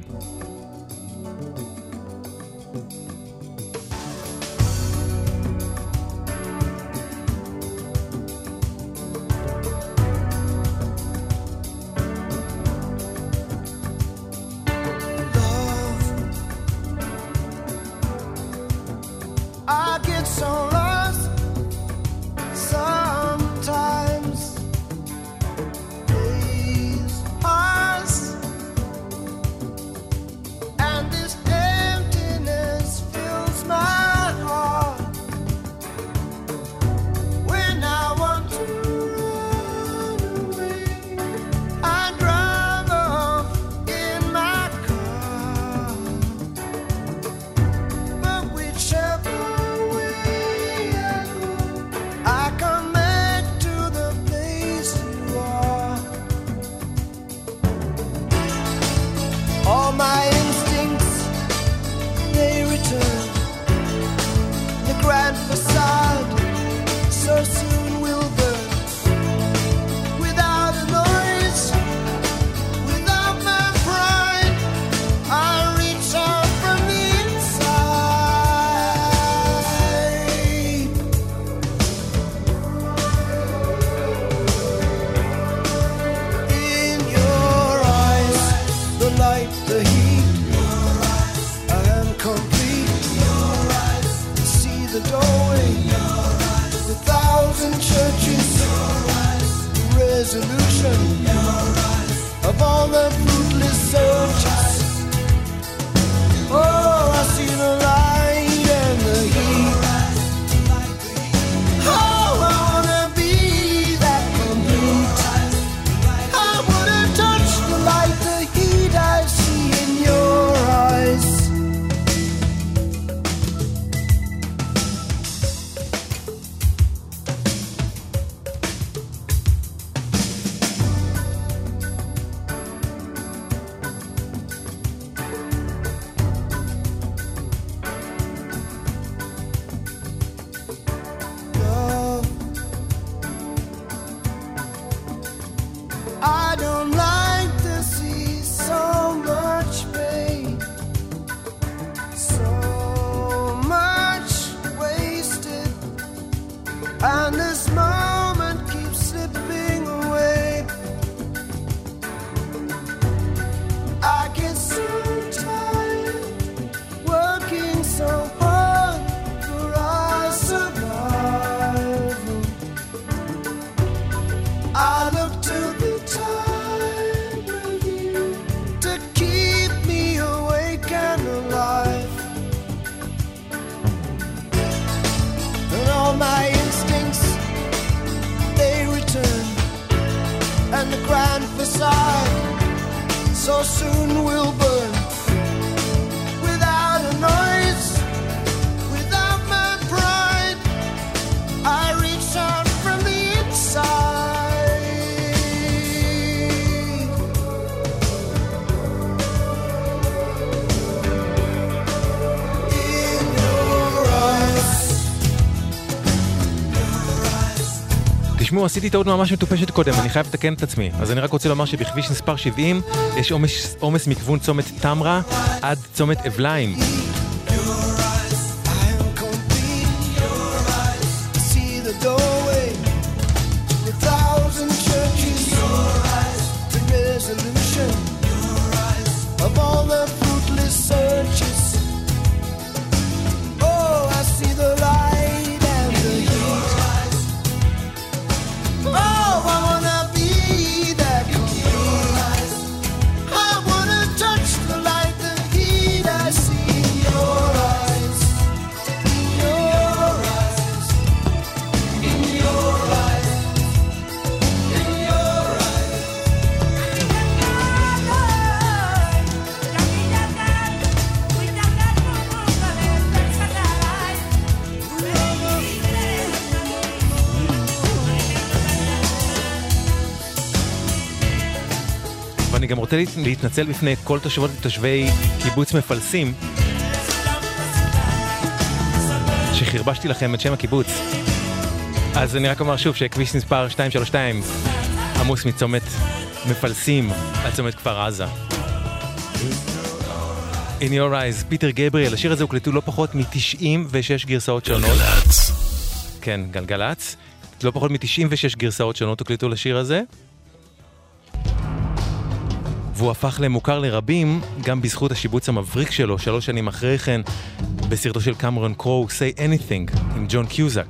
תשמעו, עשיתי טעות ממש מטופשת קודם, אני חייב לתקן את עצמי. אז אני רק רוצה לומר שבכביש מספר 70 יש עומס, מכיוון צומת תמרה עד צומת אבליים. רוצה להת- להתנצל בפני כל תושבות ותושבי קיבוץ מפלסים, שחרבשתי לכם את שם הקיבוץ. אז אני רק אומר שוב שכביש מספר 232 עמוס מצומת מפלסים עד צומת כפר עזה. In your eyes, פיטר גבריאל, השיר הזה הוקלטו לא פחות מ-96 גרסאות שונות. גלגלצ. כן, גלגלצ. לא פחות מ-96 גרסאות שונות הוקלטו לשיר הזה. והוא הפך למוכר לרבים גם בזכות השיבוץ המבריק שלו שלוש שנים אחרי כן בסרטו של קמרון קרו, Say Anything, עם ג'ון קיוזק.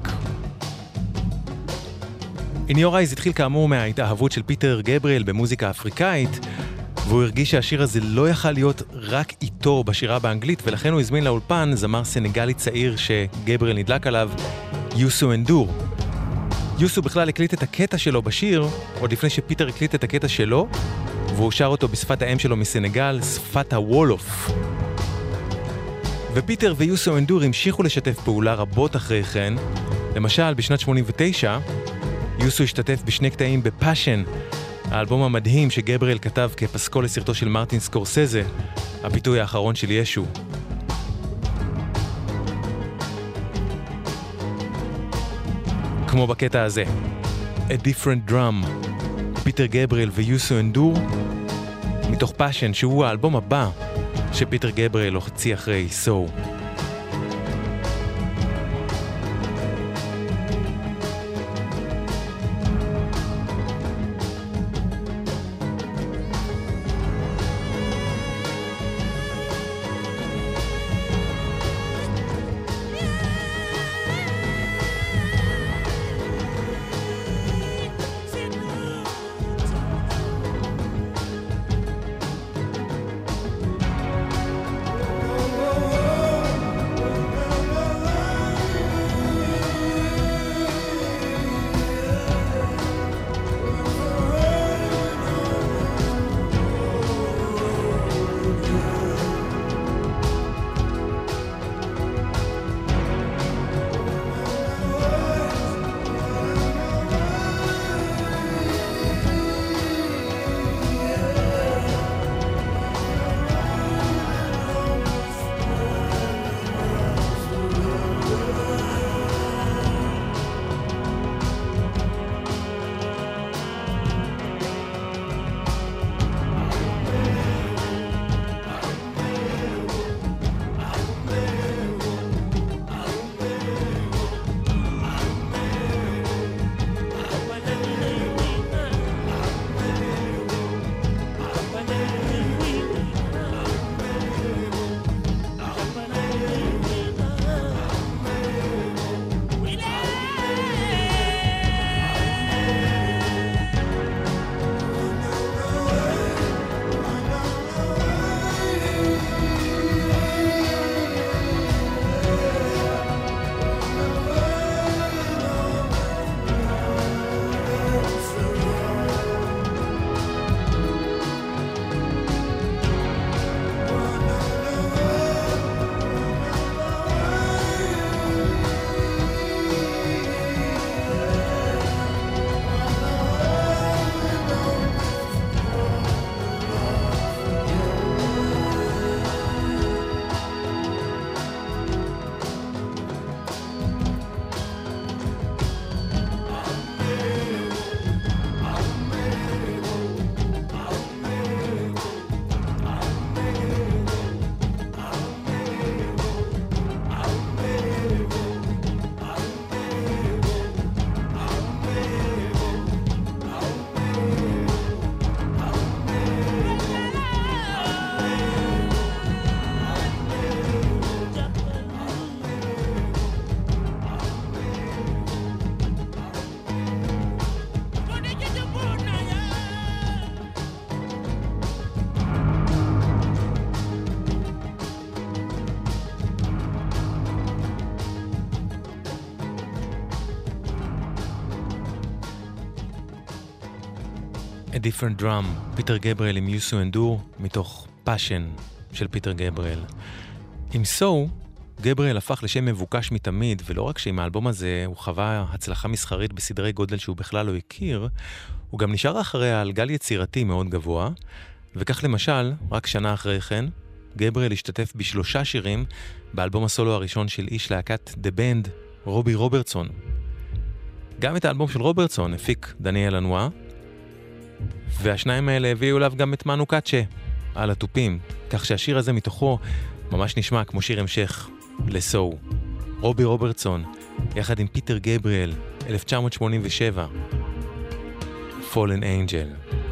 In Your Eyes התחיל כאמור מההתאהבות של פיטר גבריאל במוזיקה אפריקאית, והוא הרגיש שהשיר הזה לא יכל להיות רק איתו בשירה באנגלית, ולכן הוא הזמין לאולפן זמר סנגלי צעיר שגבריאל נדלק עליו, יוסו אנדור. יוסו בכלל הקליט את הקטע שלו בשיר, עוד לפני שפיטר הקליט את הקטע שלו, והוא שר אותו בשפת האם שלו מסנגל, שפת הוולוף. ופיטר ויוסו אנדור המשיכו לשתף פעולה רבות אחרי כן. למשל, בשנת 89, יוסו השתתף בשני קטעים ב Passion, האלבום המדהים שגבריאל כתב כפסקול לסרטו של מרטין סקורסזה, הפיתוי האחרון של ישו. כמו בקטע הזה, A Different Drum, פיטר גבריאל ויוסו אנדור, מתוך Passion שהוא האלבום הבא שפיטר גבריאל הוציא אחרי So. A Different Drum, פיטר גבריאל עם יוסו אנדור, מתוך Passion של פיטר גבריאל. עם So, גבריאל הפך לשם מבוקש מתמיד, ולא רק שעם האלבום הזה הוא חווה הצלחה מסחרית בסדרי גודל שהוא בכלל לא הכיר, הוא גם נשאר אחריה על גל יצירתי מאוד גבוה, וכך למשל, רק שנה אחרי כן, גבריאל השתתף בשלושה שירים באלבום הסולו הראשון של איש להקת The Band, רובי רוברטסון. גם את האלבום של רוברטסון הפיק דניאל אנואר, והשניים האלה הביאו אליו גם את מנו קאצ'ה על התופים, כך שהשיר הזה מתוכו ממש נשמע כמו שיר המשך לסו. רובי רוברטסון, יחד עם פיטר גבריאל, 1987, Fallen Angel.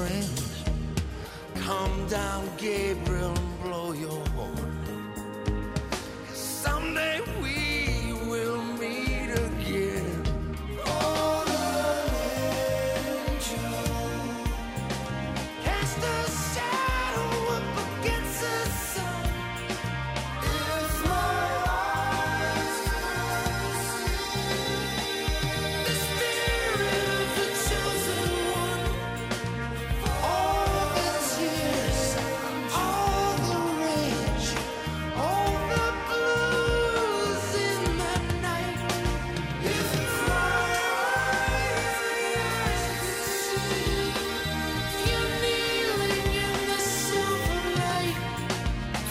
Lost a friend. Come down, Gabriel, and blow your horn. someday we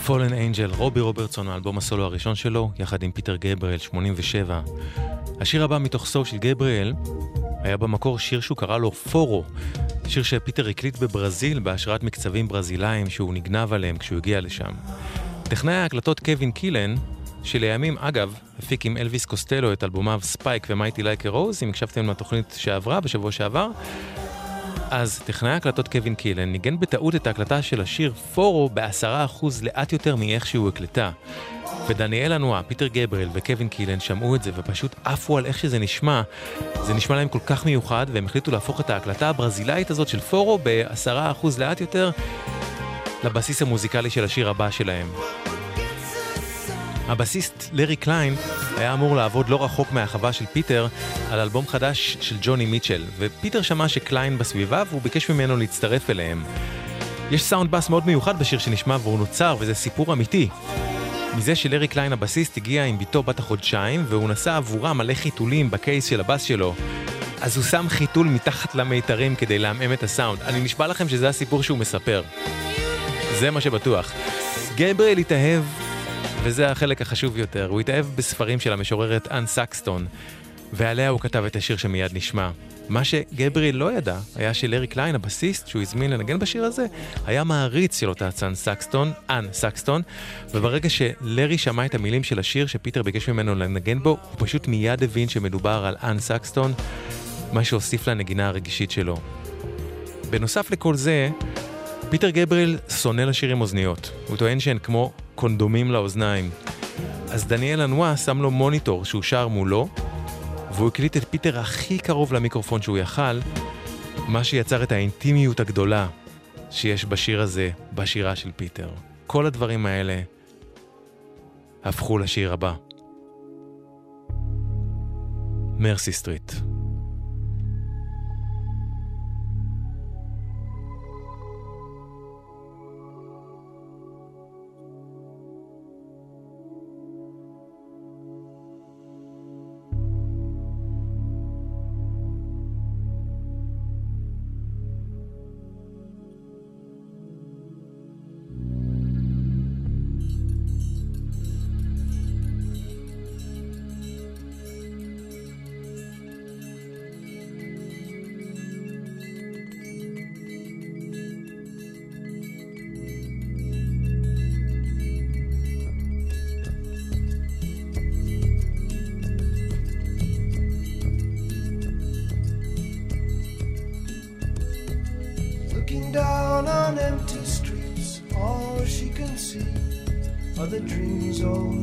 Fallen Angel, רובי רוברטסון, האלבום הסולו הראשון שלו, יחד עם פיטר גבריאל, 87. השיר הבא מתוך So של גבריאל היה במקור שיר שהוא קרא לו פורו, שיר שפיטר הקליט בברזיל בהשראת מקצבים ברזילאים שהוא נגנב עליהם כשהוא הגיע לשם. טכנאי ההקלטות קווין קילן, שלימים, אגב, הפיק עם אלוויס קוסטלו את אלבומיו Spike ו Mighty Like a Rose, אם הקשבתם לתוכנית שעברה, בשבוע שעבר, אז טכנאי ההקלטות קווין קילן ניגן בטעות את ההקלטה של השיר פורו בעשרה אחוז לאט יותר מאיך שהוא הוקלט. ודניאל לנואה, פיטר גבריאל וקווין קילן שמעו את זה ופשוט עפו על איך שזה נשמע. זה נשמע להם כל כך מיוחד והם החליטו להפוך את ההקלטה הברזילאית הזאת של פורו בעשרה אחוז לאט יותר לבסיס המוזיקלי של השיר הבא שלהם. הבסיסט לארי קליין היה אמור לעבוד לא רחוק מהחווה של פיטר על אלבום חדש של ג'וני מיטשל, ופיטר שמע שקליין בסביבה והוא ביקש ממנו להצטרף אליהם. יש סאונד בס מאוד מיוחד בשיר שנשמע והוא נוצר, וזה סיפור אמיתי. מזה שלארי קליין הבסיסט הגיע עם בתו בת החודשיים, והוא נסע עבורה מלא חיתולים ב case של הבס שלו. אז הוא שם חיתול מתחת למיתרים כדי לעמעם את הסאונד. אני נשבע לכם שזה הסיפור שהוא מספר. זה מה שבטוח. גבריאל התאהב, וזה החלק החשוב יותר, הוא התאהב בספרים של המשוררת אן סקסטון, ועליה הוא כתב את השיר שמיד נשמע. מה שגבריאל לא ידע, היה שלארי קליין, הבסיסט שהוא הזמין לנגן בשיר הזה, היה מעריץ של אותה אן סקסטון, אן סקסטון, וברגע שלארי שמע את המילים של השיר שפיטר ביקש ממנו לנגן בו, הוא פשוט מיד הבין שמדובר על אן סקסטון, מה שהוסיף לנגינה הרגשית שלו. בנוסף לכל זה, פיטר גבריאל שונא לשיר עם אוזניות, הוא טוען שהן כמו קונדומים לאוזניים. אז דניאל לנואה שם לו מוניטור שהוא שר מולו, והוא הקליט את פיטר הכי קרוב למיקרופון שהוא יכל, מה שיצר את האינטימיות הגדולה שיש בשיר הזה, בשירה של פיטר. כל הדברים האלה הפכו לשיר הבא. Mercy Street. Dreams. all oh.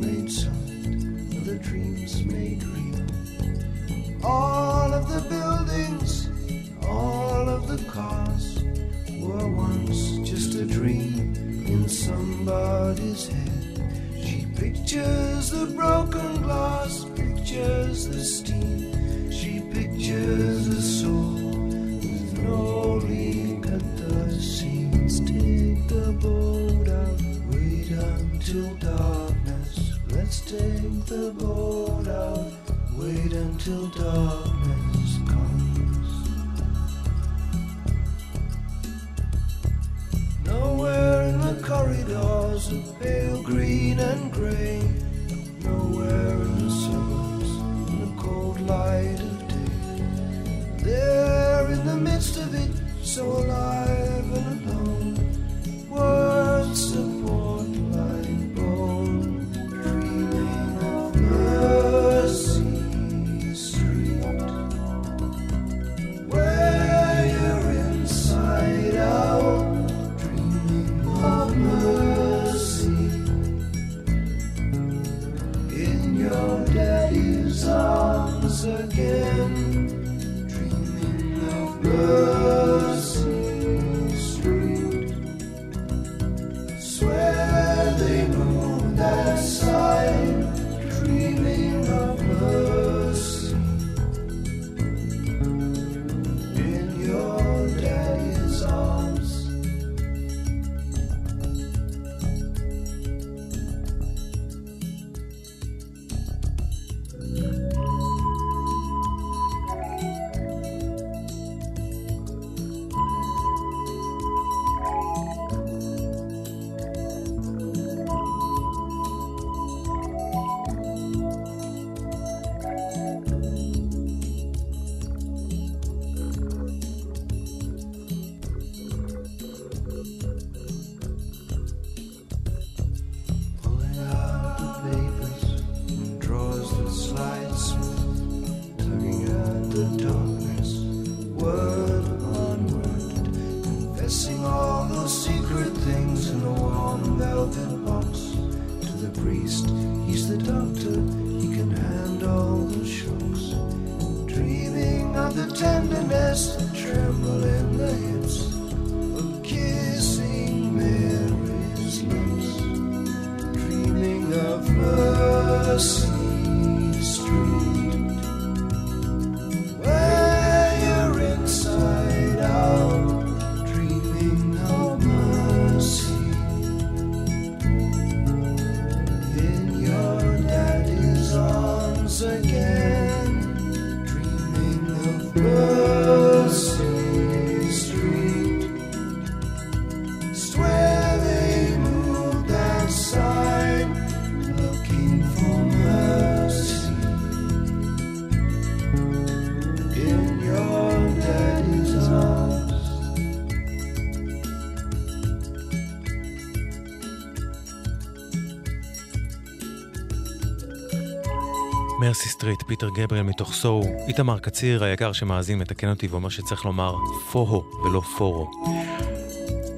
פיטר גבריאל מתוך סוהו, איתמר קציר היקר שמאזין מתקן אותי ואומר שצריך לומר פוהו ולא פורו.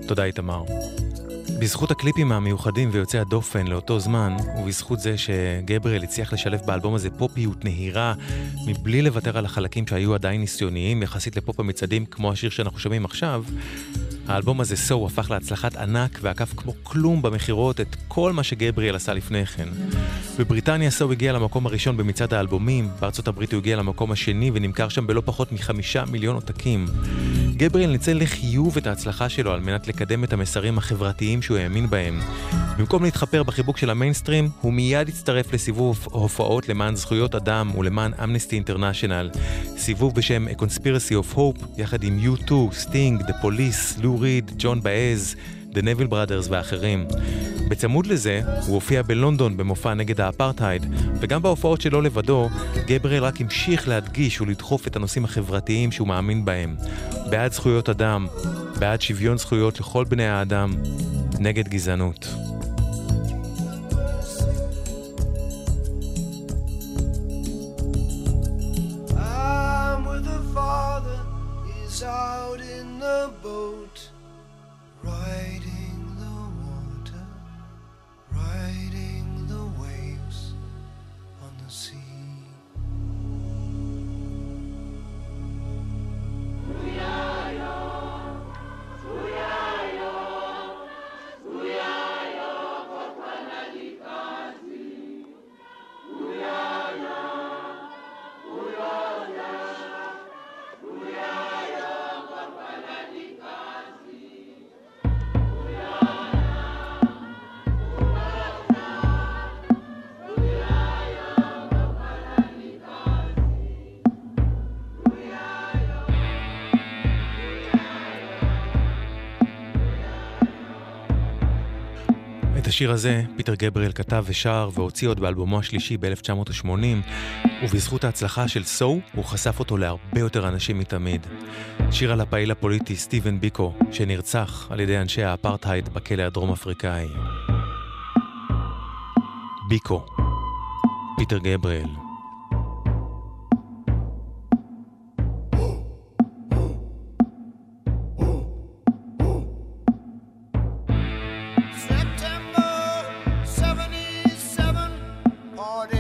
תודה איתמר. בזכות הקליפים המיוחדים ויוצאי הדופן לאותו זמן, ובזכות זה שגבריאל הצליח לשלב באלבום הזה פופיות נהירה, מבלי לוותר על החלקים שהיו עדיין ניסיוניים יחסית לפופ המצעדים, כמו השיר שאנחנו שומעים עכשיו, האלבום הזה, סו, הפך להצלחת ענק ועקף כמו כלום במכירות את כל מה שגבריאל עשה לפני כן. בבריטניה So הגיע למקום הראשון במצעד האלבומים, בארצות הברית הוא הגיע למקום השני ונמכר שם בלא פחות מחמישה מיליון עותקים. גבריאל ניצל לחיוב את ההצלחה שלו על מנת לקדם את המסרים החברתיים שהוא האמין בהם. במקום להתחפר בחיבוק של המיינסטרים, הוא מיד הצטרף לסיבוב הופעות למען זכויות אדם ולמען אמנסטי אינטרנשיונל. סיבוב בשם A Conspiracy of Hope, יחד עם U2, סטינג, The Police, לו ריד, ג'ואן באאז, The Neville Brothers ואחרים. בצמוד לזה, הוא הופיע בלונדון במופע נגד האפרטהייד, וגם בהופעות שלו לבדו, גבריאל רק המשיך להדגיש ולדחוף את הנושאים החברתיים שהוא מאמין בהם. בעד זכויות אדם, בעד שוויון זכויות לכל בני האדם, נגד גזענות. Out in the boat, riding the water, riding the waves on the sea. את השיר הזה פיטר גבריאל כתב ושר והוציא עוד באלבומו השלישי ב-1980, ובזכות ההצלחה של So, הוא חשף אותו להרבה יותר אנשים מתמיד. שיר על הפעיל הפוליטי סטיבן ביקו, שנרצח על ידי אנשי האפרטהייד בכלא הדרום אפריקאי. ביקו, פיטר גבריאל. all day.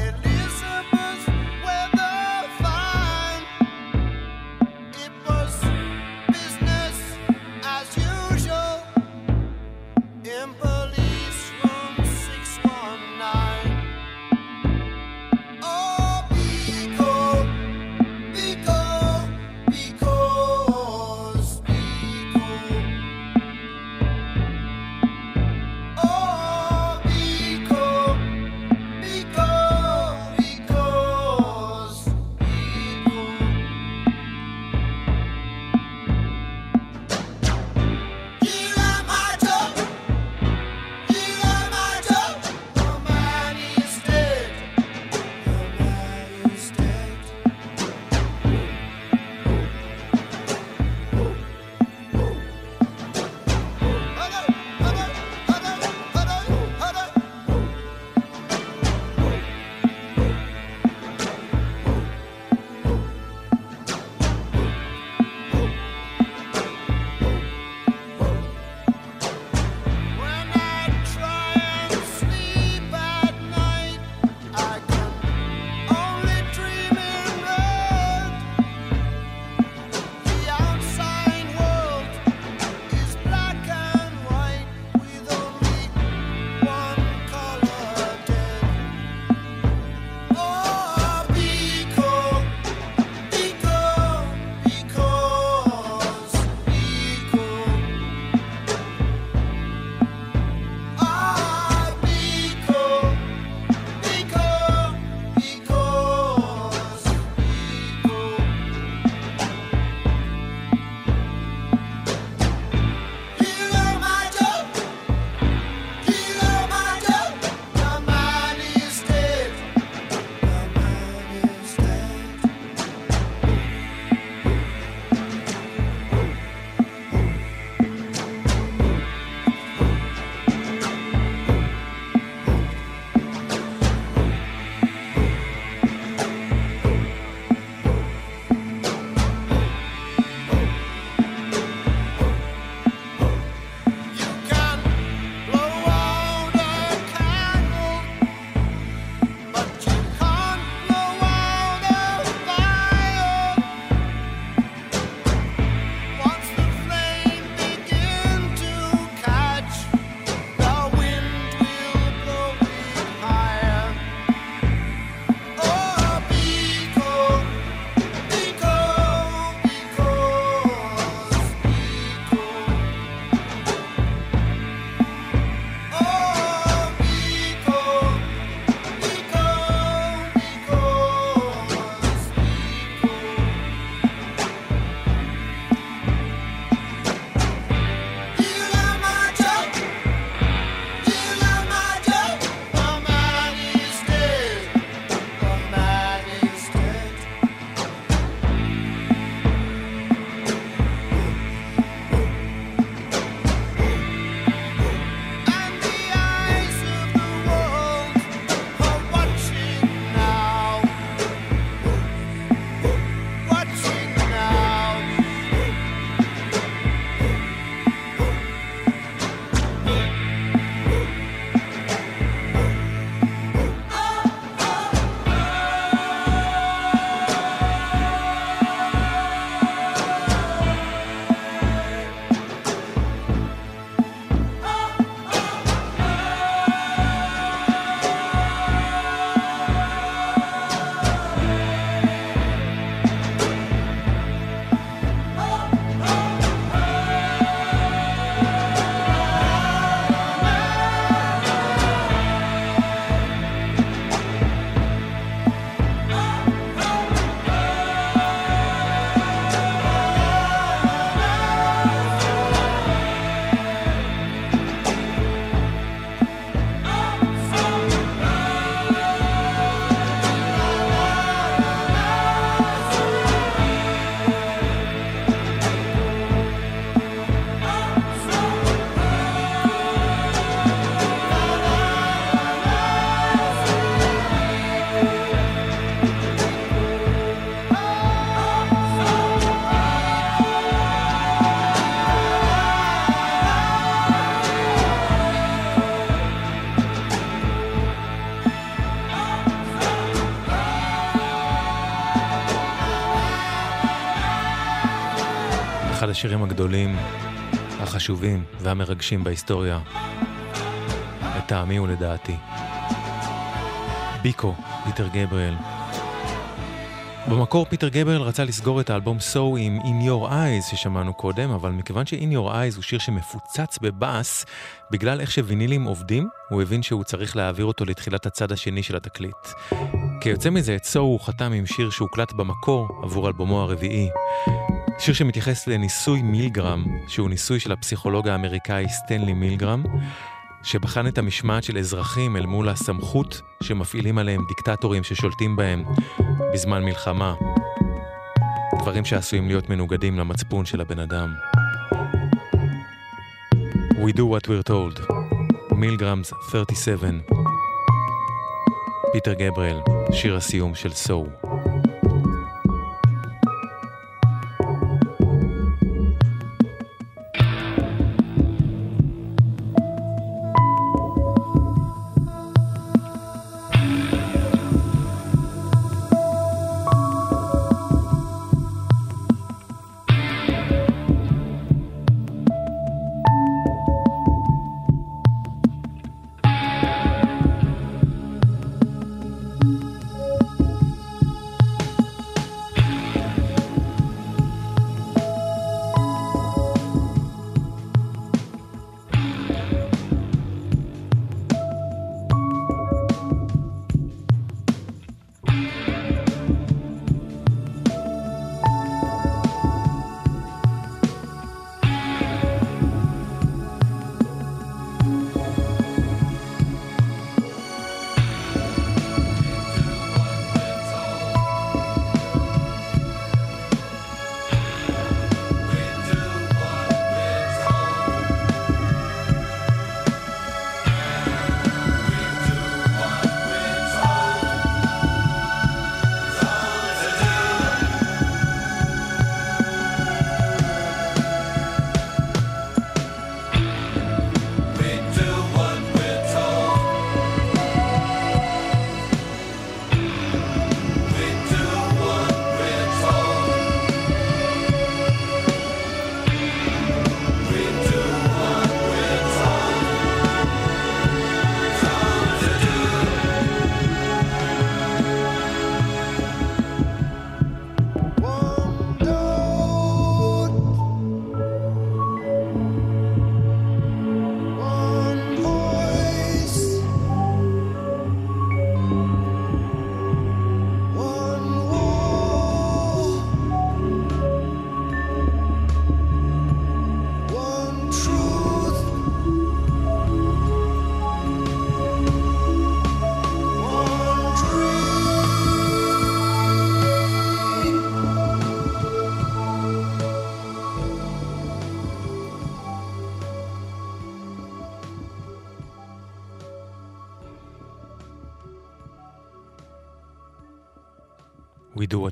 אחד השירים הגדולים, החשובים והמרגשים בהיסטוריה, לטעמי ולדעתי. ביקו, פיטר גבריאל. במקור פיטר גבריאל רצה לסגור את האלבום So עם In Your Eyes ששמענו קודם, אבל מכיוון ש-In Your Eyes הוא שיר שמפוצץ בבאס, בגלל איך שווינילים עובדים, הוא הבין שהוא צריך להעביר אותו לתחילת הצד השני של התקליט. כיוצא מזה, את So הוא חתם עם שיר שהוקלט במקור עבור אלבומו הרביעי. שיר שמתייחס לניסוי מילגרם, שהוא ניסוי של הפסיכולוג האמריקאי סטנלי מילגרם, שבחן את המשמעת של אזרחים אל מול הסמכות שמפעילים עליהם דיקטטורים ששולטים בהם בזמן מלחמה. דברים שעשויים להיות מנוגדים למצפון של הבן אדם. We do what we're told. מילגרמס 37. פיטר גבריאל, שיר הסיום של סו. One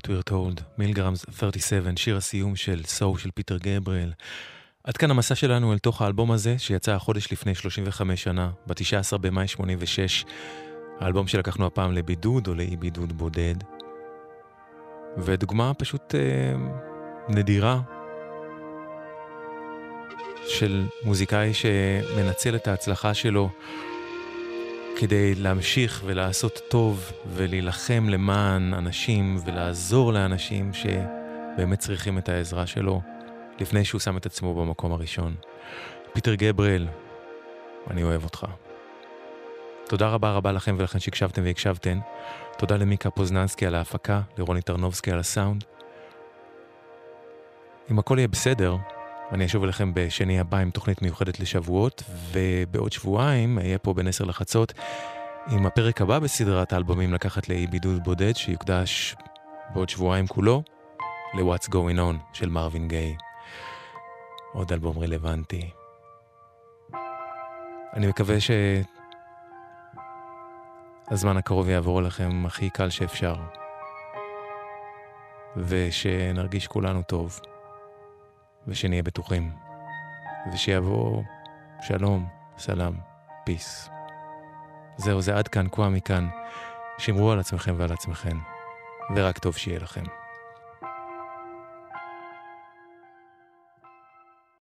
we're told, מילגרמס 37, שיר הסיום של סו של פיטר גבריאל. עד כאן המסע שלנו אל תוך האלבום הזה, שיצא החודש לפני 35 שנה, ב-19 במאי 86. האלבום שלקחנו הפעם לבידוד או לאי בידוד בודד. ודוגמה פשוט אה, נדירה של מוזיקאי שמנצל את ההצלחה שלו כדי להמשיך ולעשות טוב ולהילחם למען אנשים ולעזור לאנשים שבאמת צריכים את העזרה שלו לפני שהוא שם את עצמו במקום הראשון. פיטר גבריאל, אני אוהב אותך. תודה רבה רבה לכם ולכן שהקשבתם והקשבתן. תודה למיקה פוזננסקי על ההפקה, לרוני טרנובסקי על הסאונד. אם הכל יהיה בסדר, אני אשוב אליכם בשני הבא עם תוכנית מיוחדת לשבועות, ובעוד שבועיים אהיה פה בין עשר לחצות עם הפרק הבא בסדרת האלבומים לקחת לאי בידוד בודד, שיוקדש בעוד שבועיים כולו ל-What's Going On של מרווין גיי. עוד אלבום רלוונטי. אני מקווה שהזמן הקרוב יעבור לכם הכי קל שאפשר, ושנרגיש כולנו טוב. ושנהיה בטוחים, ושיבוא שלום, סלאם, פיס. זהו, זה עד כאן, כואה מכאן. שמרו על עצמכם ועל עצמכם, ורק טוב שיהיה לכם.